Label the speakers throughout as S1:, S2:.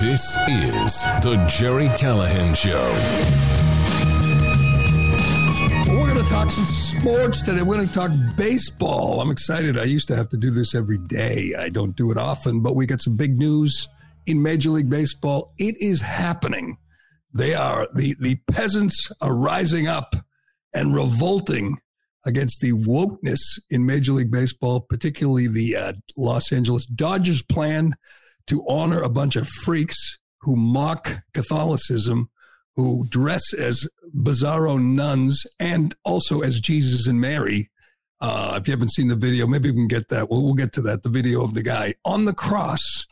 S1: This is The Gerry Callahan Show.
S2: We're going to talk some sports today. We're going to talk baseball. I'm excited. I used to have to do this every day. I don't do it often, but we got some big news in Major League Baseball. It is happening. They are the the peasants are rising up and revolting against the wokeness in Major League Baseball, particularly the uh, Los Angeles Dodgers plan to honor a bunch of freaks who mock Catholicism, who dress as bizarro nuns and also as Jesus and Mary. Uh, if you haven't seen the video, maybe we can get that. We'll, we'll get to that. The video of the guy on the cross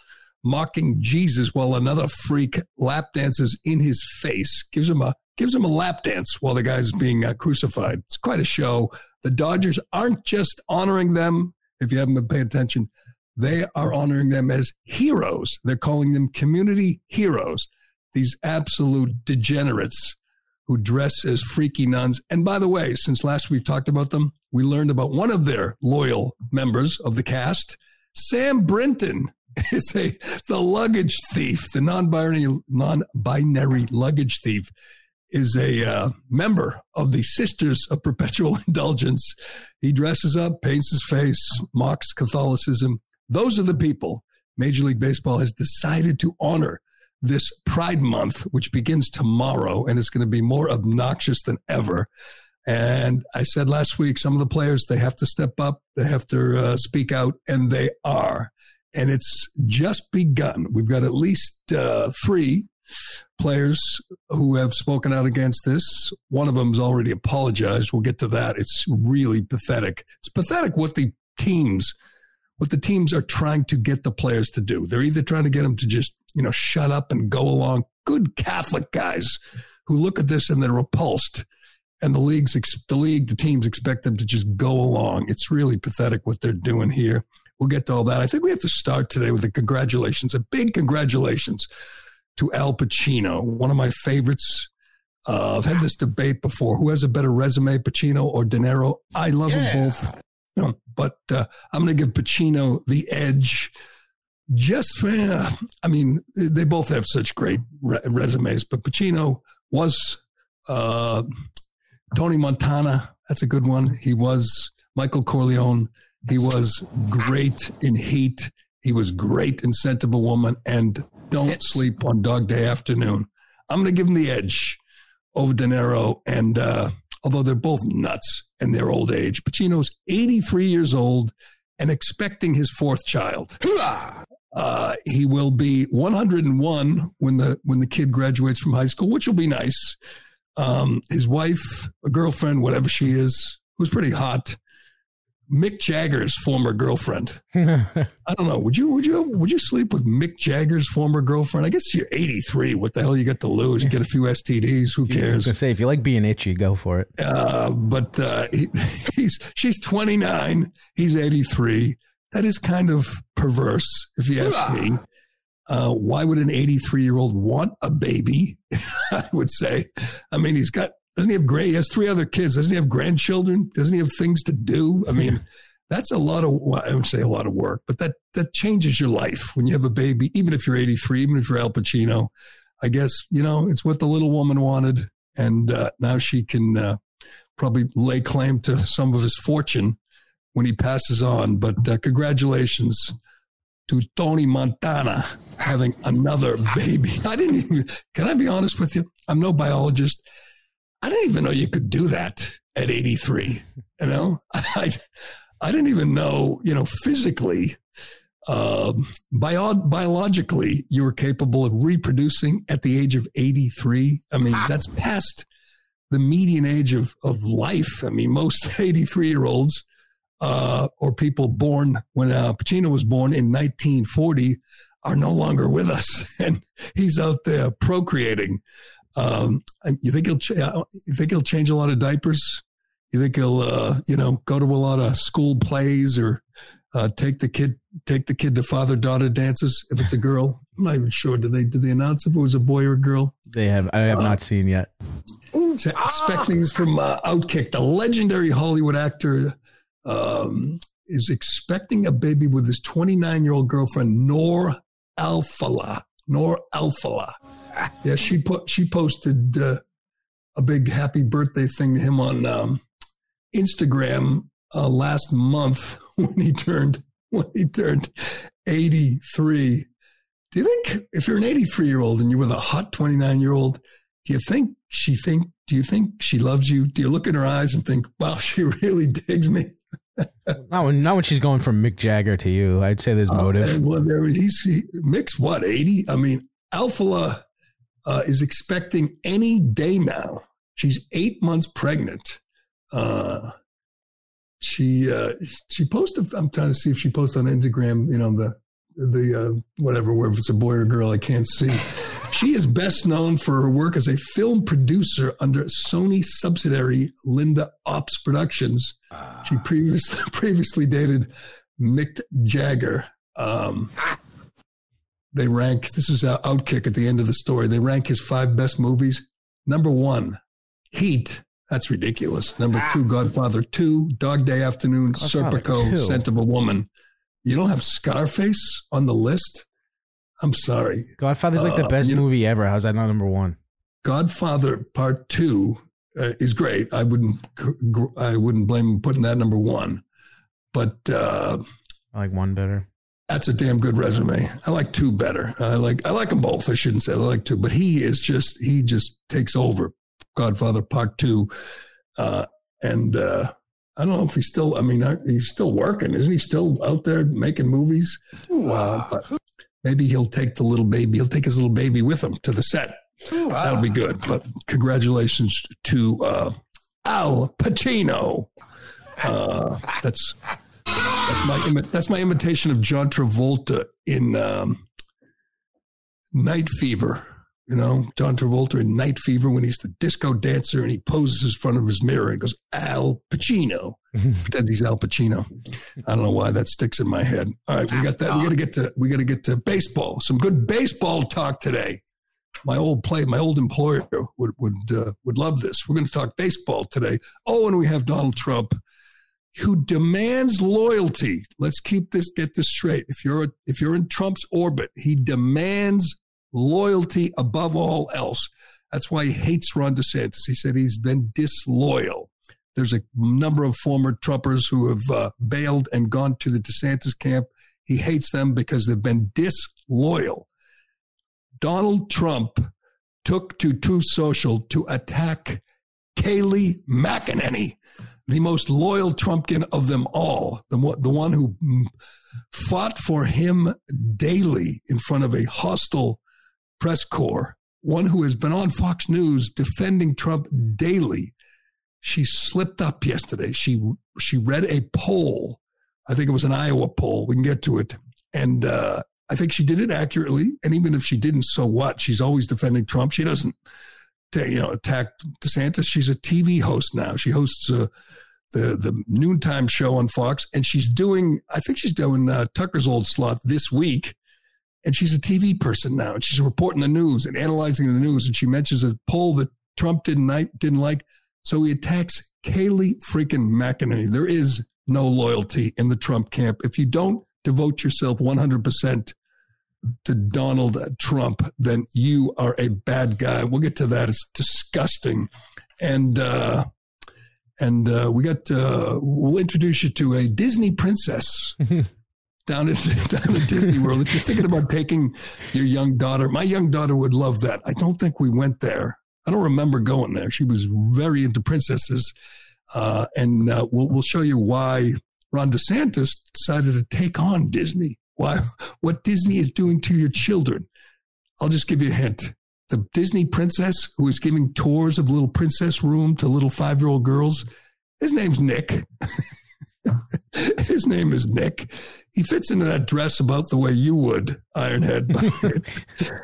S2: mocking Jesus while another freak lap dances in his face, gives him a gives him a lap dance while the guy's being uh, crucified. It's quite a show. The Dodgers aren't just honoring them. If you haven't been paying attention, they are honoring them as heroes. They're calling them community heroes. These absolute degenerates who dress as freaky nuns. And by the way, since last we've talked about them, we learned about one of their loyal members of the cast, Sam Brinton. Is a the luggage thief, the non-binary non-binary luggage thief is a uh, member of the Sisters of Perpetual Indulgence. He dresses up, paints his face, mocks Catholicism. Those are the people Major League Baseball has decided to honor this Pride Month, which begins tomorrow and is going to be more obnoxious than ever. And I said last week, some of the players, they have to step up, they have to uh, speak out, and they are. And it's just begun. We've got at least uh, three players who have spoken out against this. One of them has already apologized. We'll get to that. It's really pathetic. It's pathetic what the teams what the teams are trying to get the players to do. They're either trying to get them to just, you know, shut up and go along. Good Catholic guys who look at this and they're repulsed. And the leagues, the league, the teams expect them to just go along. It's really pathetic what they're doing here. We'll get to all that. I think we have to start today with a congratulations, a big congratulations to Al Pacino, one of my favorites. Uh, I've had this debate before. Who has a better resume, Pacino or De Niro? I love yeah. them both. You know, but uh, I'm going to give Pacino the edge. Just for, uh, I mean, they both have such great re- resumes, but Pacino was uh, Tony Montana. That's a good one. He was Michael Corleone. He was great in Heat. He was great in Scent of a Woman. And don't Tits. sleep on Dog Day Afternoon. I'm going to give him the edge over De Niro. And uh, although they're both nuts in their old age, Pacino's 83 years old and expecting his fourth child. Uh, he will be 101 when the when the kid graduates from high school, which will be nice. Um, his wife, a girlfriend, whatever she is, who's pretty hot, Mick Jagger's former girlfriend. I don't know. Would you would you would you sleep with Mick Jagger's former girlfriend? I guess you're 83. What the hell you got to lose? You get a few STDs. Who cares? I was
S3: gonna say if you like being itchy, go for it.
S2: Uh, but uh, he, he's she's 29. He's 83. That is kind of perverse, if you ask me. Uh, why would an 83 year old want a baby? I would say. I mean, he's got doesn't he have great? He has three other kids. Doesn't he have grandchildren? Doesn't he have things to do? I mean, that's a lot of. Well, I would say a lot of work, but that that changes your life when you have a baby. Even if you're 83, even if you're Al Pacino, I guess you know it's what the little woman wanted, and uh, now she can uh, probably lay claim to some of his fortune when he passes on. But uh, congratulations to Tony Montana having another baby. I didn't even. Can I be honest with you? I'm no biologist. I didn't even know you could do that at 83. You know, I, I didn't even know, you know, physically, uh, bio- biologically, you were capable of reproducing at the age of 83. I mean, that's past the median age of, of life. I mean, most 83 year olds uh, or people born when uh, Pacino was born in 1940 are no longer with us. And he's out there procreating. Um, you think he'll ch- uh, you think he'll change a lot of diapers? You think he'll uh, you know go to a lot of school plays or uh, take the kid take the kid to father daughter dances if it's a girl? I'm not even sure. Did they did they announce if it was a boy or a girl?
S3: They have. I have uh, not seen yet.
S2: Expecting this from uh, Outkick, the legendary Hollywood actor um, is expecting a baby with his 29 year old girlfriend Noor Alfallah. Noor Alfallah. Yeah, she put she posted uh, a big happy birthday thing to him on um, Instagram uh, last month when he turned when he turned 83. Do you think if you're an 83 year old and you're with a hot 29 year old, do you think she think do you think she loves you? Do you look in her eyes and think, wow, she really digs me?
S3: not when not when she's going from Mick Jagger to you. I'd say there's motive. Uh,
S2: well, there he's he, Mick's what 80. I mean, Alfallah uh, is expecting any day now. She's eight months pregnant. Uh, she uh, she posted. I'm trying to see if she posted on Instagram. You know the the uh, whatever, whether it's a boy or girl, I can't see. She is best known for her work as a film producer under Sony subsidiary Linda Ops Productions. She previously previously dated Mick Jagger. Um, they rank. This is our outkick at the end of the story. They rank his five best movies. Number one, Heat. That's ridiculous. Number two, Godfather Two, Dog Day Afternoon, Godfather Serpico, 2. Scent of a Woman. You don't have Scarface on the list? I'm sorry.
S3: Godfather's like the uh, best movie know, ever. How's that not number one?
S2: Godfather Part Two uh, is great. I wouldn't I wouldn't blame him putting that number one, but uh,
S3: I like one better.
S2: That's a damn good resume. I like two better. I like I like them both. I shouldn't say I like two, but he is just he just takes over. Godfather Part Two, uh, and uh, I don't know if he's still. I mean, he's still working, isn't he? Still out there making movies. Uh, but maybe he'll take the little baby. He'll take his little baby with him to the set. That'll be good. But congratulations to uh, Al Pacino. Uh, that's that's my that's my imitation of John Travolta in um, Night Fever. You know, John Travolta in Night Fever when he's the disco dancer and he poses in front of his mirror and goes, Al Pacino. Pretends he's Al Pacino. I don't know why that sticks in my head. All right, we got that. We got to get to we got to get to baseball. Some good baseball talk today. My old play, my old employer would would uh, would love this. We're going to talk baseball today. Oh, and we have Donald Trump, who demands loyalty. Let's keep this get this straight. If you're if you're in Trump's orbit, he demands loyalty above all else. That's why he hates Ron DeSantis. He said he's been disloyal. There's a number of former Trumpers who have uh, bailed and gone to the DeSantis camp. He hates them because they've been disloyal. Donald Trump took to Truth Social to attack Kayleigh McEnany, the most loyal Trumpkin of them all, the, the one who fought for him daily in front of a hostile press corps, one who has been on Fox News defending Trump daily. She slipped up yesterday. She she read a poll. I think it was an Iowa poll. We can get to it, and uh, I think she did it accurately. And even if she didn't, so what? She's always defending Trump. She doesn't, you know, attack DeSantis. She's a TV host now. She hosts uh, the the noontime show on Fox, and she's doing. I think she's doing uh, Tucker's old slot this week and she's a TV person now, and she's reporting the news and analyzing the news. And she mentions a poll that Trump didn't didn't like, so he attacks Kayleigh freaking McEnany. There is no loyalty in the Trump camp. If you don't devote yourself 100 percent to Donald Trump, then you are a bad guy. We'll get to that. It's disgusting, and. uh and uh, we got uh, we'll introduce you to a Disney princess down at down at Disney World. If you're thinking about taking your young daughter, my young daughter would love that. I don't think we went there. I don't remember going there. She was very into princesses, uh, and uh, we'll we'll show you why Ron DeSantis decided to take on Disney. Why what Disney is doing to your children. I'll just give you a hint. The Disney princess who is giving tours of little princess room to little five year old girls. His name's Nick. His name is Nick. He fits into that dress about the way you would, Ironhead.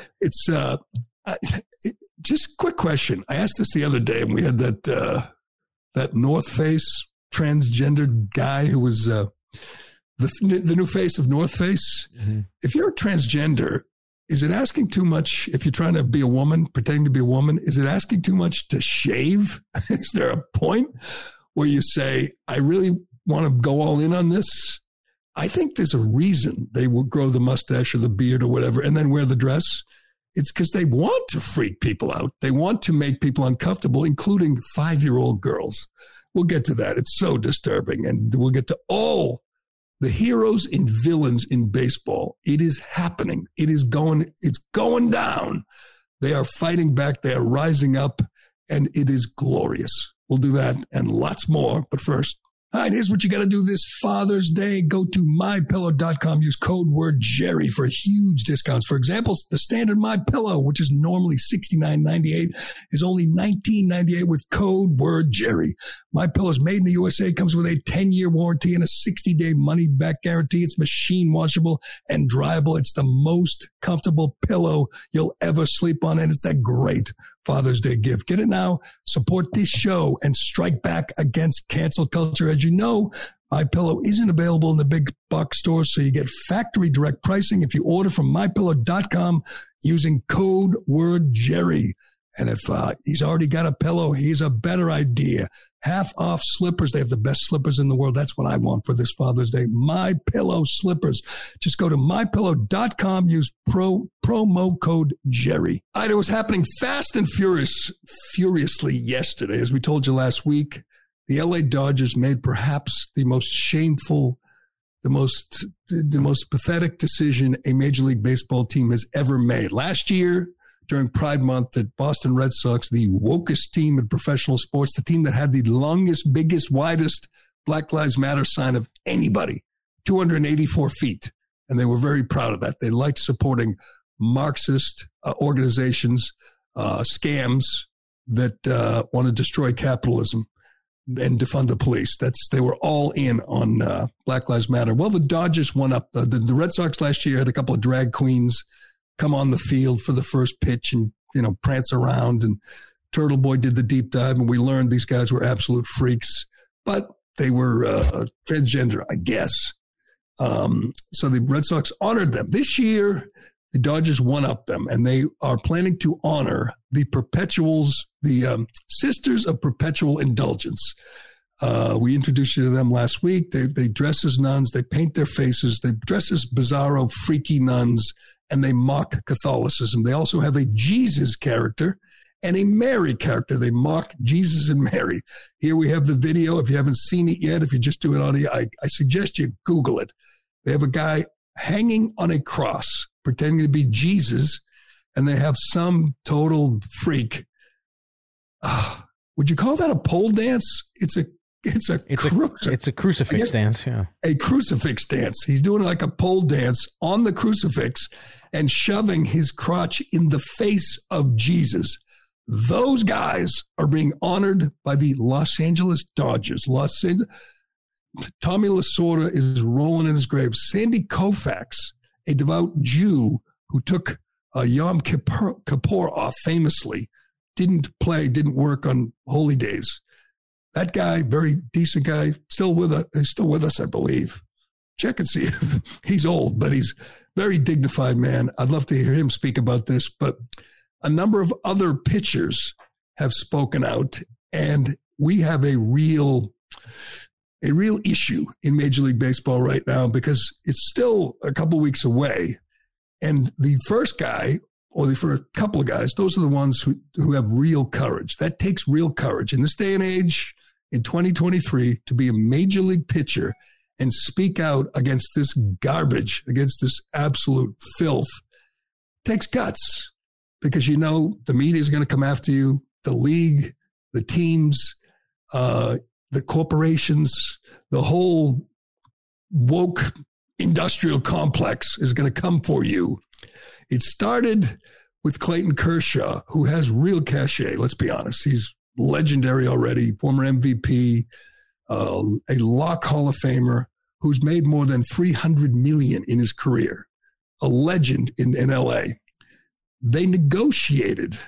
S2: it's uh, it, just quick question. I asked this the other day, and we had that uh, that North Face transgendered guy who was uh, the the new face of North Face. Mm-hmm. If you're a transgender, is it asking too much if you're trying to be a woman, pretending to be a woman? Is it asking too much to shave? is there a point where you say, I really want to go all in on this. I think there's a reason they will grow the mustache or the beard or whatever and then wear the dress. It's because they want to freak people out. They want to make people uncomfortable, including five year old girls. We'll get to that. It's so disturbing. And we'll get to all the heroes and villains in baseball. It is happening. It is going, it's going down. They are fighting back. They are rising up, and it is glorious. We'll do that and lots more. But first, all right, here's what you got to do this Father's Day. Go to mypillow.com. Use code word Gerry for huge discounts. For example, the standard My Pillow, which is normally $69.98, is only $19.98 with code word Gerry. My Pillow is made in the USA, comes with a 10 year warranty and a 60 day money back guarantee. It's machine washable and dryable. It's the most comfortable pillow you'll ever sleep on, and it's a great Father's Day gift. Get it now. Support this show and strike back against cancel culture. As you know, my pillow isn't available in the big box stores, so you get factory direct pricing if you order from mypillow.com using code word Gerry. And if uh, he's already got a pillow, he's a better idea. Half off slippers. They have the best slippers in the world. That's what I want for this Father's Day. My Pillow slippers. Just go to mypillow.com. Use pro promo code Gerry. All right, it was happening fast and furious, furiously yesterday. As we told you last week, the LA Dodgers made perhaps the most shameful, the most the most pathetic decision a Major League Baseball team has ever made. Last year, during Pride Month that Boston Red Sox, the wokest team in professional sports, the team that had the longest, biggest, widest Black Lives Matter sign of anybody, 284 feet. And they were very proud of that. They liked supporting Marxist uh, organizations, uh, scams that uh, want to destroy capitalism and defund the police. That's they were all in on uh, Black Lives Matter. Well, the Dodgers won up. The, the Red Sox last year had a couple of drag queens come on the field for the first pitch and you know prance around and turtle boy did the deep dive and we learned these guys were absolute freaks but they were uh, transgender i guess um, so the red sox honored them this year the dodgers one up them and they are planning to honor the perpetuals the um, sisters of perpetual indulgence uh, we introduced you to them last week. They, they dress as nuns. They paint their faces. They dress as bizarro, freaky nuns and they mock Catholicism. They also have a Jesus character and a Mary character. They mock Jesus and Mary. Here we have the video. If you haven't seen it yet, if you're just doing audio, I, I suggest you Google it. They have a guy hanging on a cross, pretending to be Jesus, and they have some total freak. Uh, would you call that a pole dance? It's a it's a
S3: it's a it's a crucifix dance, yeah.
S2: A crucifix dance. He's doing like a pole dance on the crucifix and shoving his crotch in the face of Jesus. Those guys are being honored by the Los Angeles Dodgers. Los Angeles, Tommy Lasorda is rolling in his grave. Sandy Koufax, a devout Jew who took uh, Yom Kippur, Kippur off famously, didn't play, didn't work on holy days that guy, very decent guy, still with us, he's still with us, I believe. Check and see if he's old, but he's very dignified man. I'd love to hear him speak about this. But a number of other pitchers have spoken out, and we have a real a real issue in Major League Baseball right now because it's still a couple weeks away. And the first guy, or the first couple of guys, those are the ones who, who have real courage. That takes real courage. In this day and age, in 2023 to be a major league pitcher and speak out against this garbage, against this absolute filth, takes guts because you know the media is going to come after you, the league, the teams, uh, the corporations, the whole woke industrial complex is going to come for you. It started with Clayton Kershaw, who has real cachet. Let's be honest. He's legendary already, former MVP, uh, a Lock Hall of Famer who's made more than 300 million in his career, a legend in, in LA. They negotiated.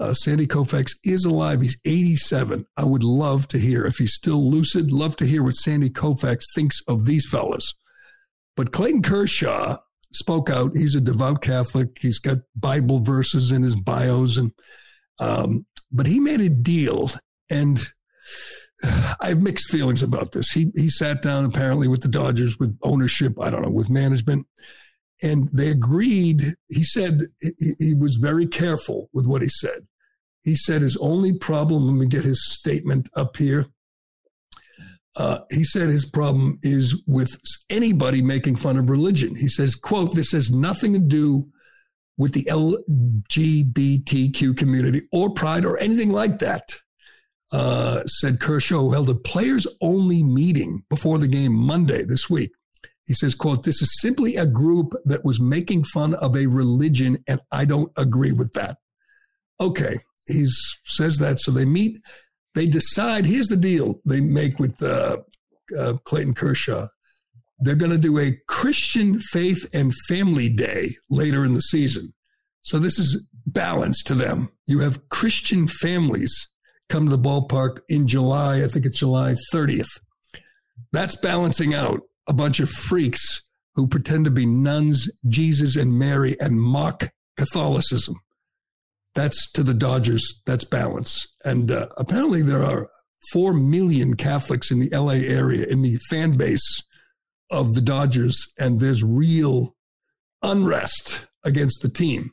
S2: Uh, Sandy Koufax is alive. He's 87. I would love to hear, if he's still lucid, love to hear what Sandy Koufax thinks of these fellas. But Clayton Kershaw spoke out. He's a devout Catholic. He's got Bible verses in his bios. And um, but he made a deal, and I have mixed feelings about this. He he sat down apparently with the Dodgers, with ownership, I don't know, with management, and they agreed. He said he, he was very careful with what he said. He said his only problem. Let me get his statement up here. Uh, he said his problem is with anybody making fun of religion. He says, "quote This has nothing to do." With the LGBTQ community or pride or anything like that. Uh, said Kershaw, who held a players only meeting before the game Monday this week. He says, quote, this is simply a group that was making fun of a religion, and I don't agree with that. Okay, he says that. So they meet, they decide, here's the deal they make with uh, uh, Clayton Kershaw. They're going to do a Christian Faith and Family Day later in the season. So this is balance to them. You have Christian families come to the ballpark in July. I think it's July 30th. That's balancing out a bunch of freaks who pretend to be nuns, Jesus and Mary, and mock Catholicism. That's to the Dodgers. That's balance. And uh, apparently, there are 4 million Catholics in the LA area in the fan base of the Dodgers, and there's real unrest against the team.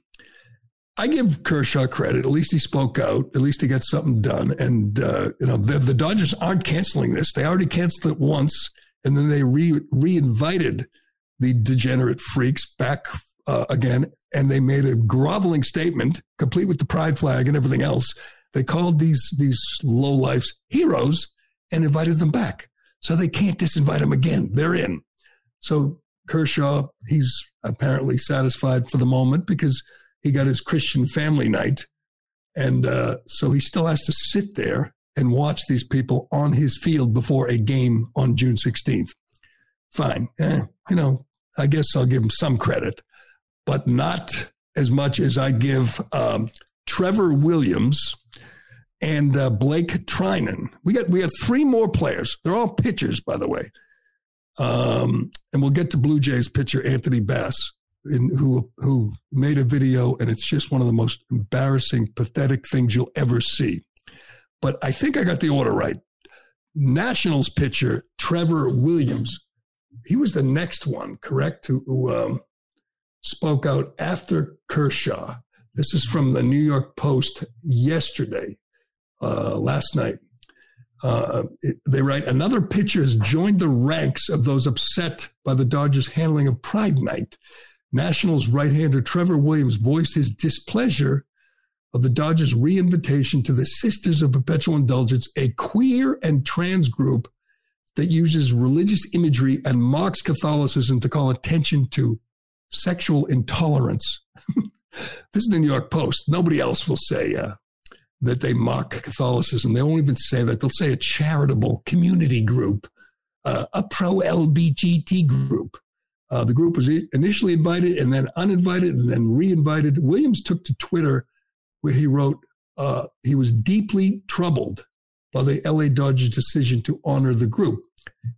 S2: I give Kershaw credit. At least he spoke out. At least he got something done. And uh, you know, the, the, Dodgers aren't canceling this. They already canceled it once, and then they re reinvited the degenerate freaks back uh, again, and they made a groveling statement, complete with the pride flag and everything else. They called these these low lifes heroes and invited them back. So they can't disinvite him again. They're in. So Kershaw, he's apparently satisfied for the moment because he got his Christian family night. And uh, so he still has to sit there and watch these people on his field before a game on June 16th. Fine. Eh, you know, I guess I'll give him some credit, but not as much as I give um, Trevor Williams and uh, Blake Treinen. We got we have three more players. They're all pitchers, by the way. Um, and we'll get to Blue Jays pitcher Anthony Bass in, who who made a video, and it's just one of the most embarrassing, pathetic things you'll ever see. But I think I got the order right. Nationals pitcher Trevor Williams, he was the next one, correct? Who, who um, spoke out after Kershaw. This is from the New York Post yesterday, uh, last night. Uh, they write another pitcher has joined the ranks of those upset by the Dodgers' handling of Pride Night. Nationals right hander Trevor Williams voiced his displeasure of the Dodgers' reinvitation to the Sisters of Perpetual Indulgence, a queer and trans group that uses religious imagery and mocks Catholicism to call attention to sexual intolerance. this is the New York Post. Nobody else will say uh, that they mock Catholicism. They won't even say that. They'll say a charitable community group, uh, a pro LGBT group. Uh, the group was initially invited and then uninvited and then reinvited. Williams took to Twitter where he wrote uh, he was deeply troubled by the LA Dodgers decision to honor the group.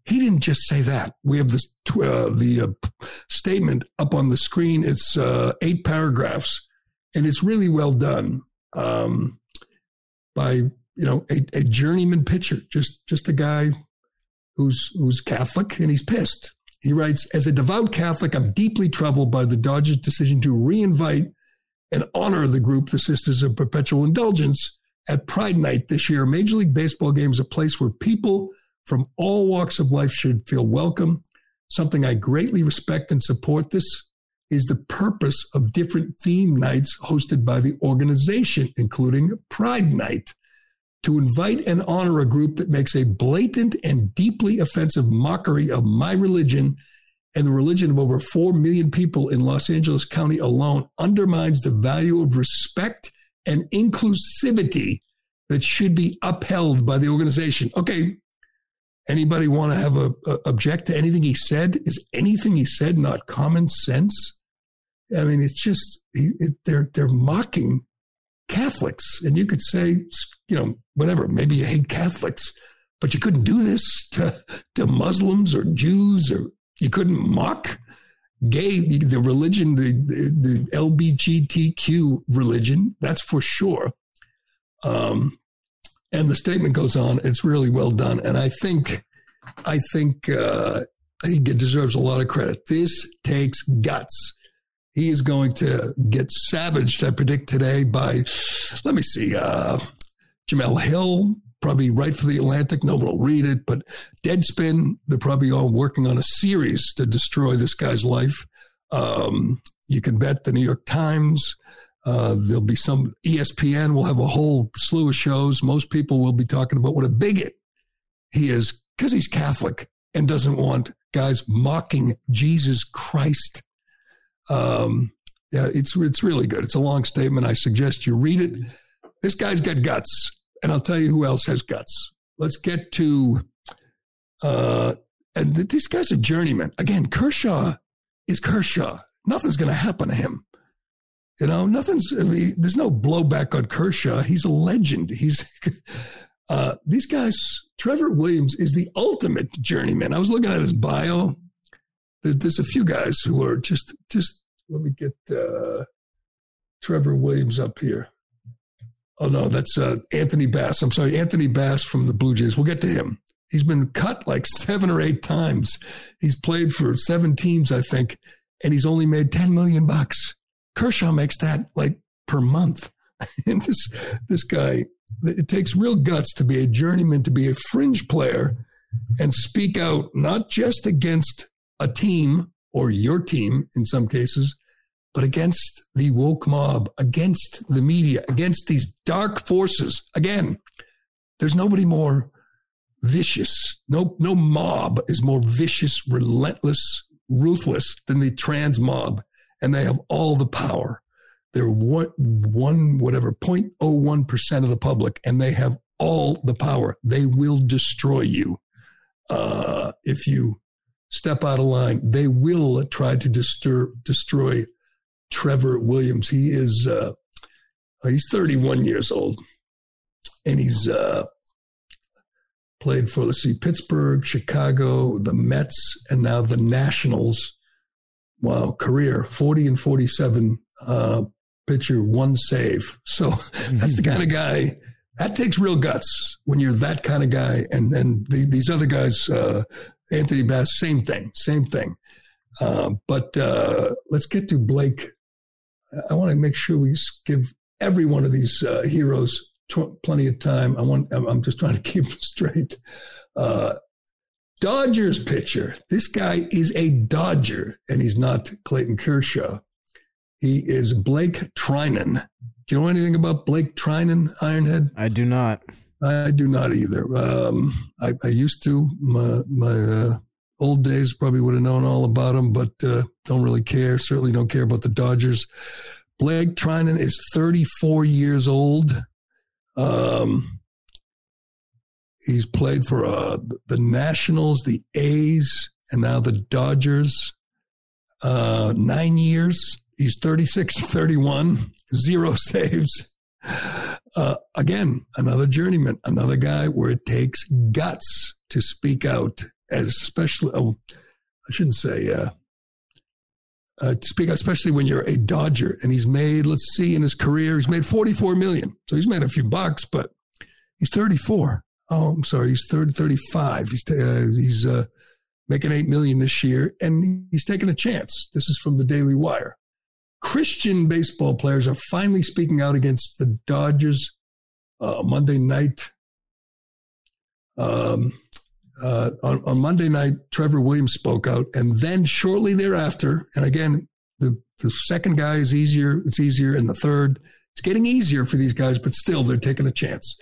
S2: He didn't just say that. We have this uh, the uh, statement up on the screen. It's uh, eight paragraphs, and it's really well done um, by you know a, a journeyman pitcher, just just a guy who's who's Catholic and he's pissed he writes, as a devout Catholic, I'm deeply troubled by the Dodgers' decision to reinvite and honor the group, the Sisters of Perpetual Indulgence, at Pride Night this year. Major League Baseball game is a place where people from all walks of life should feel welcome, something I greatly respect and support. This is the purpose of different theme nights hosted by the organization, including Pride Night to invite and honor a group that makes a blatant and deeply offensive mockery of my religion and the religion of over 4 million people in Los Angeles County alone undermines the value of respect and inclusivity that should be upheld by the organization. Okay, anybody want to have a, a object to anything he said? Is anything he said not common sense? I mean, it's just it, they're they're mocking Catholics, and you could say, you know, whatever. Maybe you hate Catholics, but you couldn't do this to to Muslims or Jews, or you couldn't mock gay the, the religion, the, the, the LBGTQ religion. That's for sure. Um, And the statement goes on. It's really well done, and I think, I think uh, he deserves a lot of credit. This takes guts. He is going to get savaged, I predict today by, let me see, uh, Jemele Hill, probably right for the Atlantic. No one will read it, but Deadspin, they're probably all working on a series to destroy this guy's life. Um, you can bet the New York Times. Uh, there'll be some ESPN will have a whole slew of shows. Most people will be talking about what a bigot he is because he's Catholic and doesn't want guys mocking Jesus Christ. Um, yeah, it's it's really good. It's a long statement. I suggest you read it. This guy's got guts. And I'll tell you who else has guts. Let's get to, uh, and these guys are journeymen. Again, Kershaw is Kershaw. Nothing's going to happen to him. You know, nothing's, I mean, there's no blowback on Kershaw. He's a legend. He's, uh, these guys, Trevor Williams is the ultimate journeyman. I was looking at his bio. There's a few guys who are just, just, let me get, uh, Trevor Williams up here. Oh no, that's uh, Anthony Bass. I'm sorry, Anthony Bass from the Blue Jays. We'll get to him. He's been cut like seven or eight times. He's played for seven teams, I think, and he's only made ten million bucks. Kershaw makes that like per month. and this this guy, it takes real guts to be a journeyman, to be a fringe player, and speak out not just against a team or your team in some cases, but against the woke mob, against the media, against these dark forces. Again, there's nobody more vicious. No, no mob is more vicious, relentless, ruthless than the trans mob. And they have all the power. They're one, one whatever, 0.01% of the public, and they have all the power. They will destroy you uh, if you step out of line. They will try to disturb, destroy Trevor Williams. He is uh, he's 31 years old, and he's uh, played for let's see Pittsburgh, Chicago, the Mets, and now the Nationals. Wow, career 40 and 47 uh, pitcher, one save. So that's the kind of guy that takes real guts when you're that kind of guy. And and the, these other guys, uh, Anthony Bass, same thing, same thing. Uh, but uh, let's get to Blake I want to make sure we give every one of these uh, heroes tw- plenty of time. I want. I'm just trying to keep them straight. Dodgers pitcher. This guy is a Dodger, and he's not Clayton Kershaw. He is Blake Treinen. Do you know anything about Blake Treinen, Ironhead?
S3: I do not.
S2: I do not either. Um, I, I, used to. My, my uh, old days probably would have known all about him, but uh, don't really care. Certainly don't care about the Dodgers. Blake Treinen is 34 years old. Um, he's played for uh, the Nationals, the A's, and now the Dodgers. Uh, nine years. He's 36, 31, zero saves. Uh, again, another journeyman, another guy where it takes guts to speak out as especially, oh, I shouldn't say, uh, uh, to speak, especially when you're a Dodger. And he's made, let's see, in his career, he's made 44 million. So he's made a few bucks, but he's 34. Oh, I'm sorry, he's 30, 35. He's, uh, he's uh, making 8 million this year, and he's taking a chance. This is from the Daily Wire. Christian baseball players are finally speaking out against the Dodgers uh, Monday night. Um, uh, on, on, Monday night, Trevor Williams spoke out, and then shortly thereafter, and again, the the second guy is easier. It's easier, and the third, it's getting easier for these guys, but still, they're taking a chance.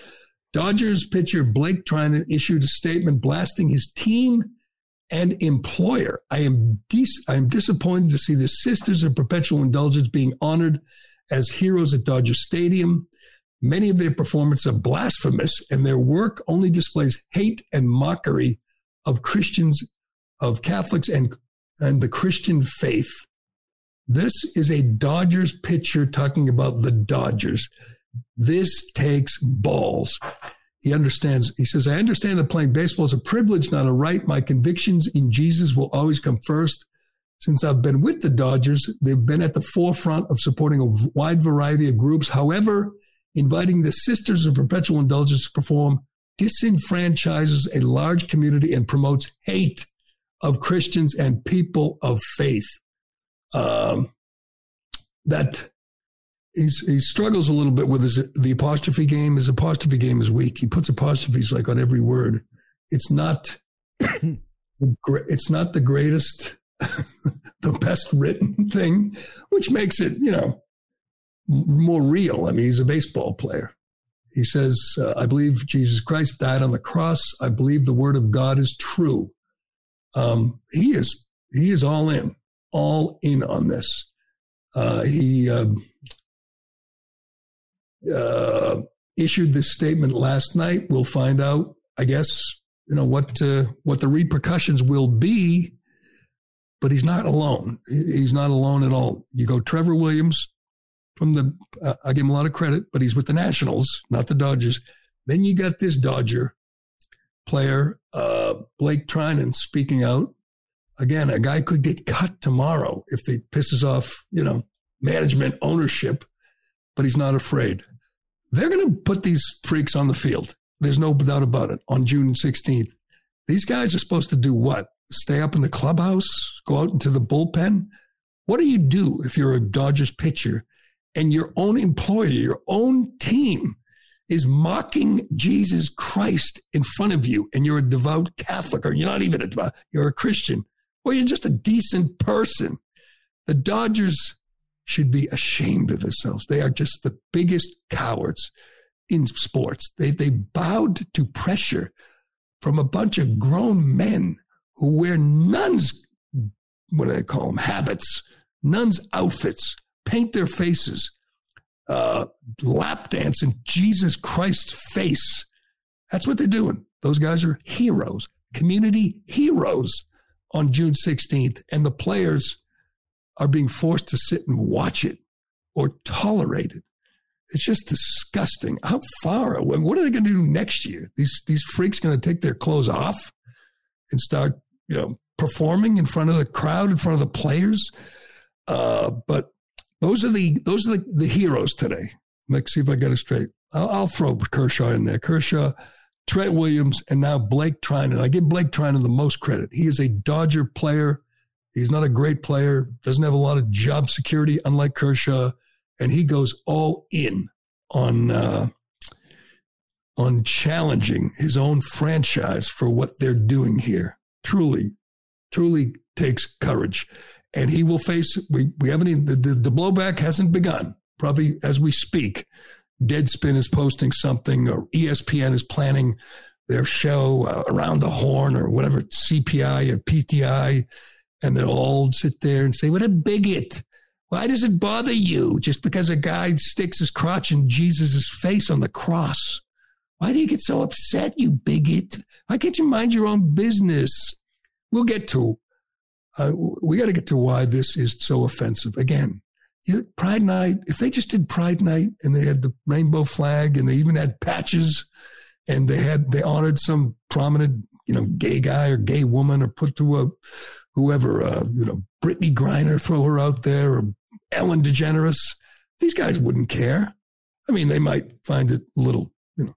S2: Dodgers pitcher Blake Treinen issued a statement blasting his team and employer. I am dis- I am disappointed to see the Sisters of Perpetual Indulgence being honored as heroes at Dodger Stadium. Many of their performances are blasphemous, and their work only displays hate and mockery of Christians, of Catholics, and, and the Christian faith. This is a Dodgers pitcher talking about the Dodgers. This takes balls. He understands. He says, I understand that playing baseball is a privilege, not a right. My convictions in Jesus will always come first. Since I've been with the Dodgers, they've been at the forefront of supporting a wide variety of groups. However, inviting the Sisters of Perpetual Indulgence to perform disenfranchises a large community and promotes hate of Christians and people of faith. Um, that he's, he struggles a little bit with his, the apostrophe game. His apostrophe game is weak. He puts apostrophes like on every word. It's not. it's not the greatest, the best written thing, which makes it you know more real. I mean, he's a baseball player. He says, uh, I believe Jesus Christ died on the cross. I believe the word of God is true. Um, he is he is all in, all in on this. Uh, he um, uh, issued this statement last night. We'll find out, I guess, you know what uh, what the repercussions will be. But he's not alone. He's not alone at all. You go Trevor Williams, from the, uh, I give him a lot of credit, but he's with the Nationals, not the Dodgers. Then you got this Dodger player, uh, Blake Treinen, speaking out. Again, a guy could get cut tomorrow if they pisses off, you know, management ownership, but he's not afraid. They're going to put these freaks on the field. There's no doubt about it on June 16th. These guys are supposed to do what? Stay up in the clubhouse, go out into the bullpen. What do you do if you're a Dodgers pitcher and your own employer, your own team is mocking Jesus Christ in front of you, and you're a devout Catholic, or you're not even a devout, you're a Christian, or you're just a decent person. The Dodgers should be ashamed of themselves. They are just the biggest cowards in sports. They, they bowed to pressure from a bunch of grown men who wear nuns, what do they call them, habits, nuns' outfits, paint their faces, uh, lap dance in Jesus Christ's face. That's what they're doing. Those guys are heroes, community heroes on June 16th. And the players are being forced to sit and watch it or tolerate it. It's just disgusting. How far? Away, what are they going to do next year? These these freaks going to take their clothes off and start, you know, performing in front of the crowd, in front of the players. Uh, but those are the those are the, the heroes today. Let's see if I get it straight. I'll, I'll throw Kershaw in there. Kershaw, Trent Williams, and now Blake Treinen. I give Blake Treinen the most credit. He is a Dodger player. He's not a great player. Doesn't have a lot of job security, unlike Kershaw, and he goes all in on uh, on challenging his own franchise for what they're doing here. Truly, truly takes courage and he will face. We we haven't even the, the, the blowback hasn't begun. Probably as we speak, Deadspin is posting something, or ESPN is planning their show uh, around the horn or whatever CPI or PTI, and they'll all sit there and say, "What a bigot." Why does it bother you just because a guy sticks his crotch in Jesus' face on the cross? Why do you get so upset, you bigot? Why can't you mind your own business? We'll get to uh, we got to get to why this is so offensive. Again, you, Pride Night, if they just did Pride Night and they had the rainbow flag and they even had patches and they had, they honored some prominent, you know, gay guy or gay woman or put to a, whoever, uh, you know, Brittney Griner, throw her out there or Ellen DeGeneres, these guys wouldn't care. I mean, they might find it a little, you know,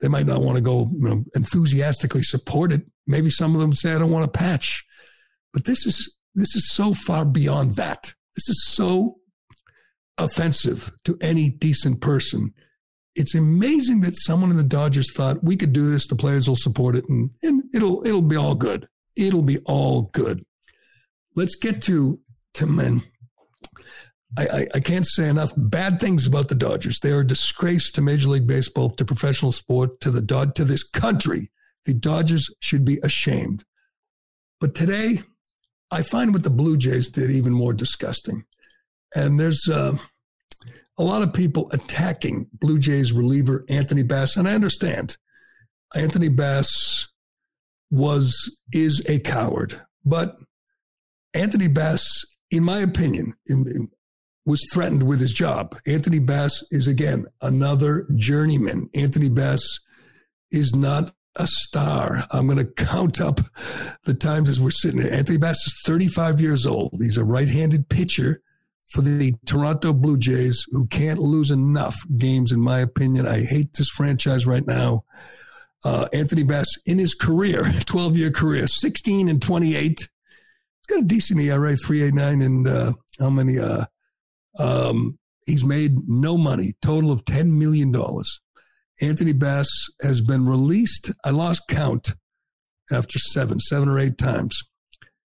S2: they might not want to go, you know, enthusiastically support it. Maybe some of them say, I don't want a patch. But this is this is so far beyond that. This is so offensive to any decent person. It's amazing that someone in the Dodgers thought we could do this, the players will support it, and, and it'll it'll be all good. It'll be all good. Let's get to to men. I, I, I can't say enough bad things about the Dodgers. They are a disgrace to Major League Baseball, to professional sport, to the Dod to this country. The Dodgers should be ashamed. But today, I find what the Blue Jays did even more disgusting. And there's uh, a lot of people attacking Blue Jays reliever Anthony Bass, and I understand. Anthony Bass was is a coward, but Anthony Bass, in my opinion, in, in, was threatened with his job. Anthony Bass is again another journeyman. Anthony Bass is not a star. I'm going to count up the times as we're sitting here. Anthony Bass is 35 years old. He's a right handed pitcher for the Toronto Blue Jays, who can't lose enough games, in my opinion. I hate this franchise right now. Uh, Anthony Bass, in his career, 12 year career, 16 and 28. He's got a decent ERA, 389, and uh, how many? Uh, um, he's made no money, total of $10 million. Anthony Bass has been released. I lost count after seven, seven or eight times.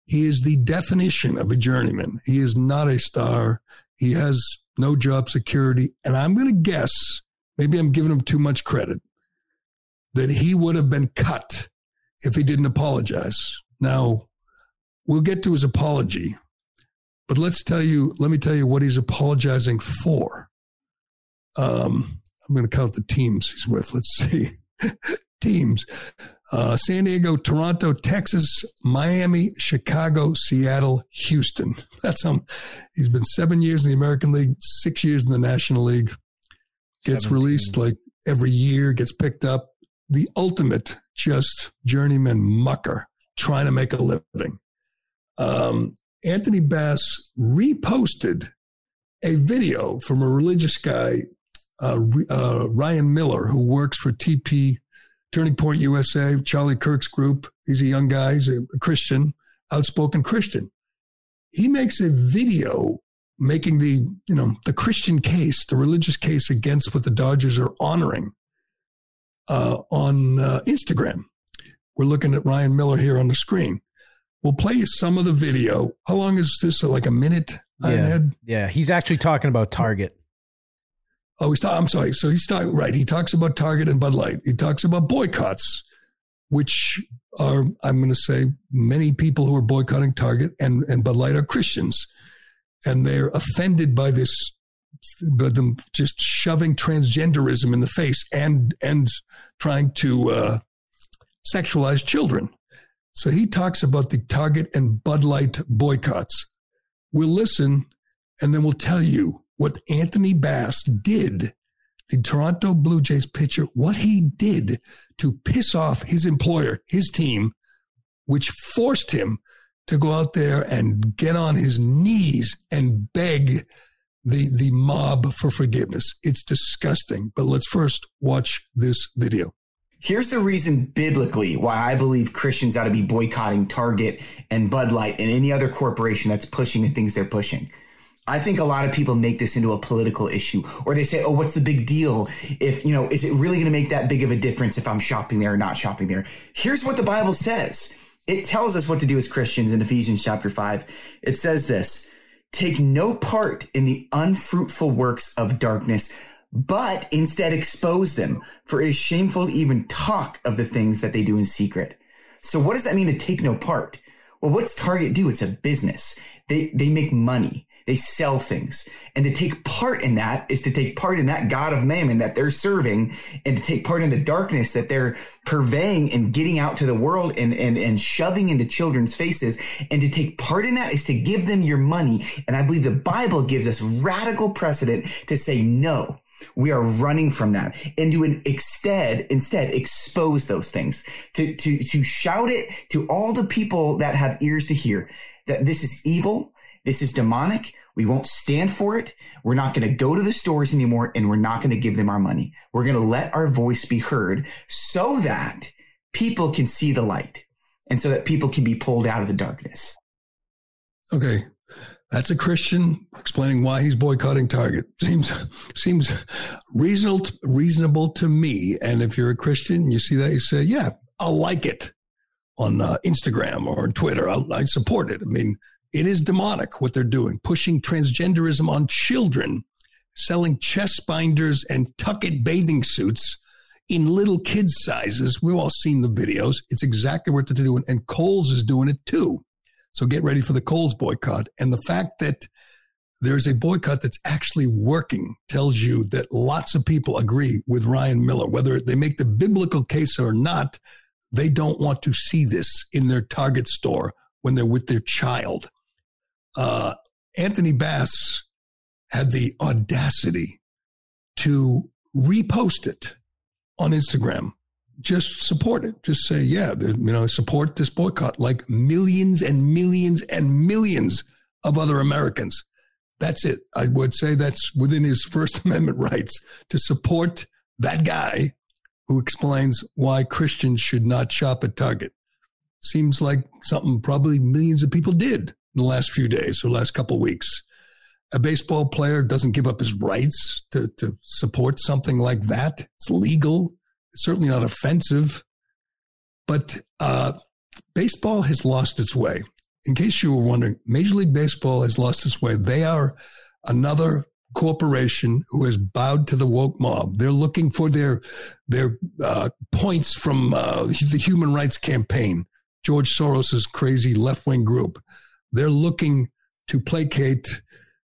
S2: He is the definition of a journeyman. He is not a star. He has no job security. And I'm going to guess, maybe I'm giving him too much credit, that he would have been cut if he didn't apologize. Now, we'll get to his apology, but let's tell you, let me tell you what he's apologizing for. Um, I'm going to count the teams he's with. Let's see. teams uh, San Diego, Toronto, Texas, Miami, Chicago, Seattle, Houston. That's him. He's been seven years in the American League, six years in the National League. Gets 17. released like every year, gets picked up. The ultimate just journeyman mucker trying to make a living. Um, Anthony Bass reposted a video from a religious guy, uh, uh, Ryan Miller, who works for TP Turning Point USA, Charlie Kirk's group. He's a young guy, he's a Christian, outspoken Christian. He makes a video making the, you know, the Christian case, the religious case against what the Dodgers are honoring uh, on uh, Instagram. We're looking at Ryan Miller here on the screen. We'll play you some of the video. How long is this? Like a minute?
S3: Yeah, yeah. He's actually talking about Target.
S2: Oh, he's talking. I'm sorry. So he's talking right. He talks about Target and Bud Light. He talks about boycotts, which are I'm going to say many people who are boycotting Target and and Bud Light are Christians, and they're offended by this, by them just shoving transgenderism in the face and and trying to uh, sexualize children. So he talks about the Target and Bud Light boycotts. We'll listen, and then we'll tell you what Anthony Bass did, the Toronto Blue Jays pitcher, what he did to piss off his employer, his team, which forced him to go out there and get on his knees and beg the the mob for forgiveness. It's disgusting. But let's first watch this video.
S4: Here's the reason biblically why I believe Christians ought to be boycotting Target and Bud Light and any other corporation that's pushing the things they're pushing. I think a lot of people make this into a political issue or they say, oh, what's the big deal? If, you know, is it really going to make that big of a difference if I'm shopping there or not shopping there? Here's what the Bible says. It tells us what to do as Christians in Ephesians chapter 5. It says this Take no part in the unfruitful works of darkness, but instead expose them, for it is shameful to even talk of the things that they do in secret. So, what does that mean to take no part? Well, what's Target do? It's a business. They, they make money. They sell things. And to take part in that is to take part in that God of mammon that they're serving and to take part in the darkness that they're purveying and getting out to the world and, and, and shoving into children's faces. And to take part in that is to give them your money. And I believe the Bible gives us radical precedent to say no. We are running from that and to instead, instead expose those things, to, to, to shout it to all the people that have ears to hear that this is evil this is demonic. We won't stand for it. We're not going to go to the stores anymore and we're not going to give them our money. We're going to let our voice be heard so that people can see the light and so that people can be pulled out of the darkness.
S2: Okay. That's a Christian explaining why he's boycotting Target. Seems seems reasonable reasonable to me. And if you're a Christian, you see that you say, "Yeah, I'll like it on uh, Instagram or on Twitter. I'll, I support it." I mean, it is demonic what they're doing, pushing transgenderism on children, selling chest binders and tuck-it bathing suits in little kids' sizes. We've all seen the videos. It's exactly what they're doing. And Kohl's is doing it too. So get ready for the Kohl's boycott. And the fact that there's a boycott that's actually working tells you that lots of people agree with Ryan Miller. Whether they make the biblical case or not, they don't want to see this in their Target store when they're with their child uh, Anthony Bass had the audacity to repost it on Instagram. Just support it. Just say, yeah, you know, support this boycott like millions and millions and millions of other Americans. That's it. I would say that's within his First Amendment rights to support that guy who explains why Christians should not shop at Target. Seems like something probably millions of people did in the last few days or last couple of weeks. A baseball player doesn't give up his rights to, to support something like that. It's legal. Certainly not offensive. But uh, baseball has lost its way. In case you were wondering, Major League Baseball has lost its way. They are another corporation who has bowed to the woke mob. They're looking for their their uh, points from uh, the Human Rights Campaign, George Soros's crazy left wing group. They're looking to placate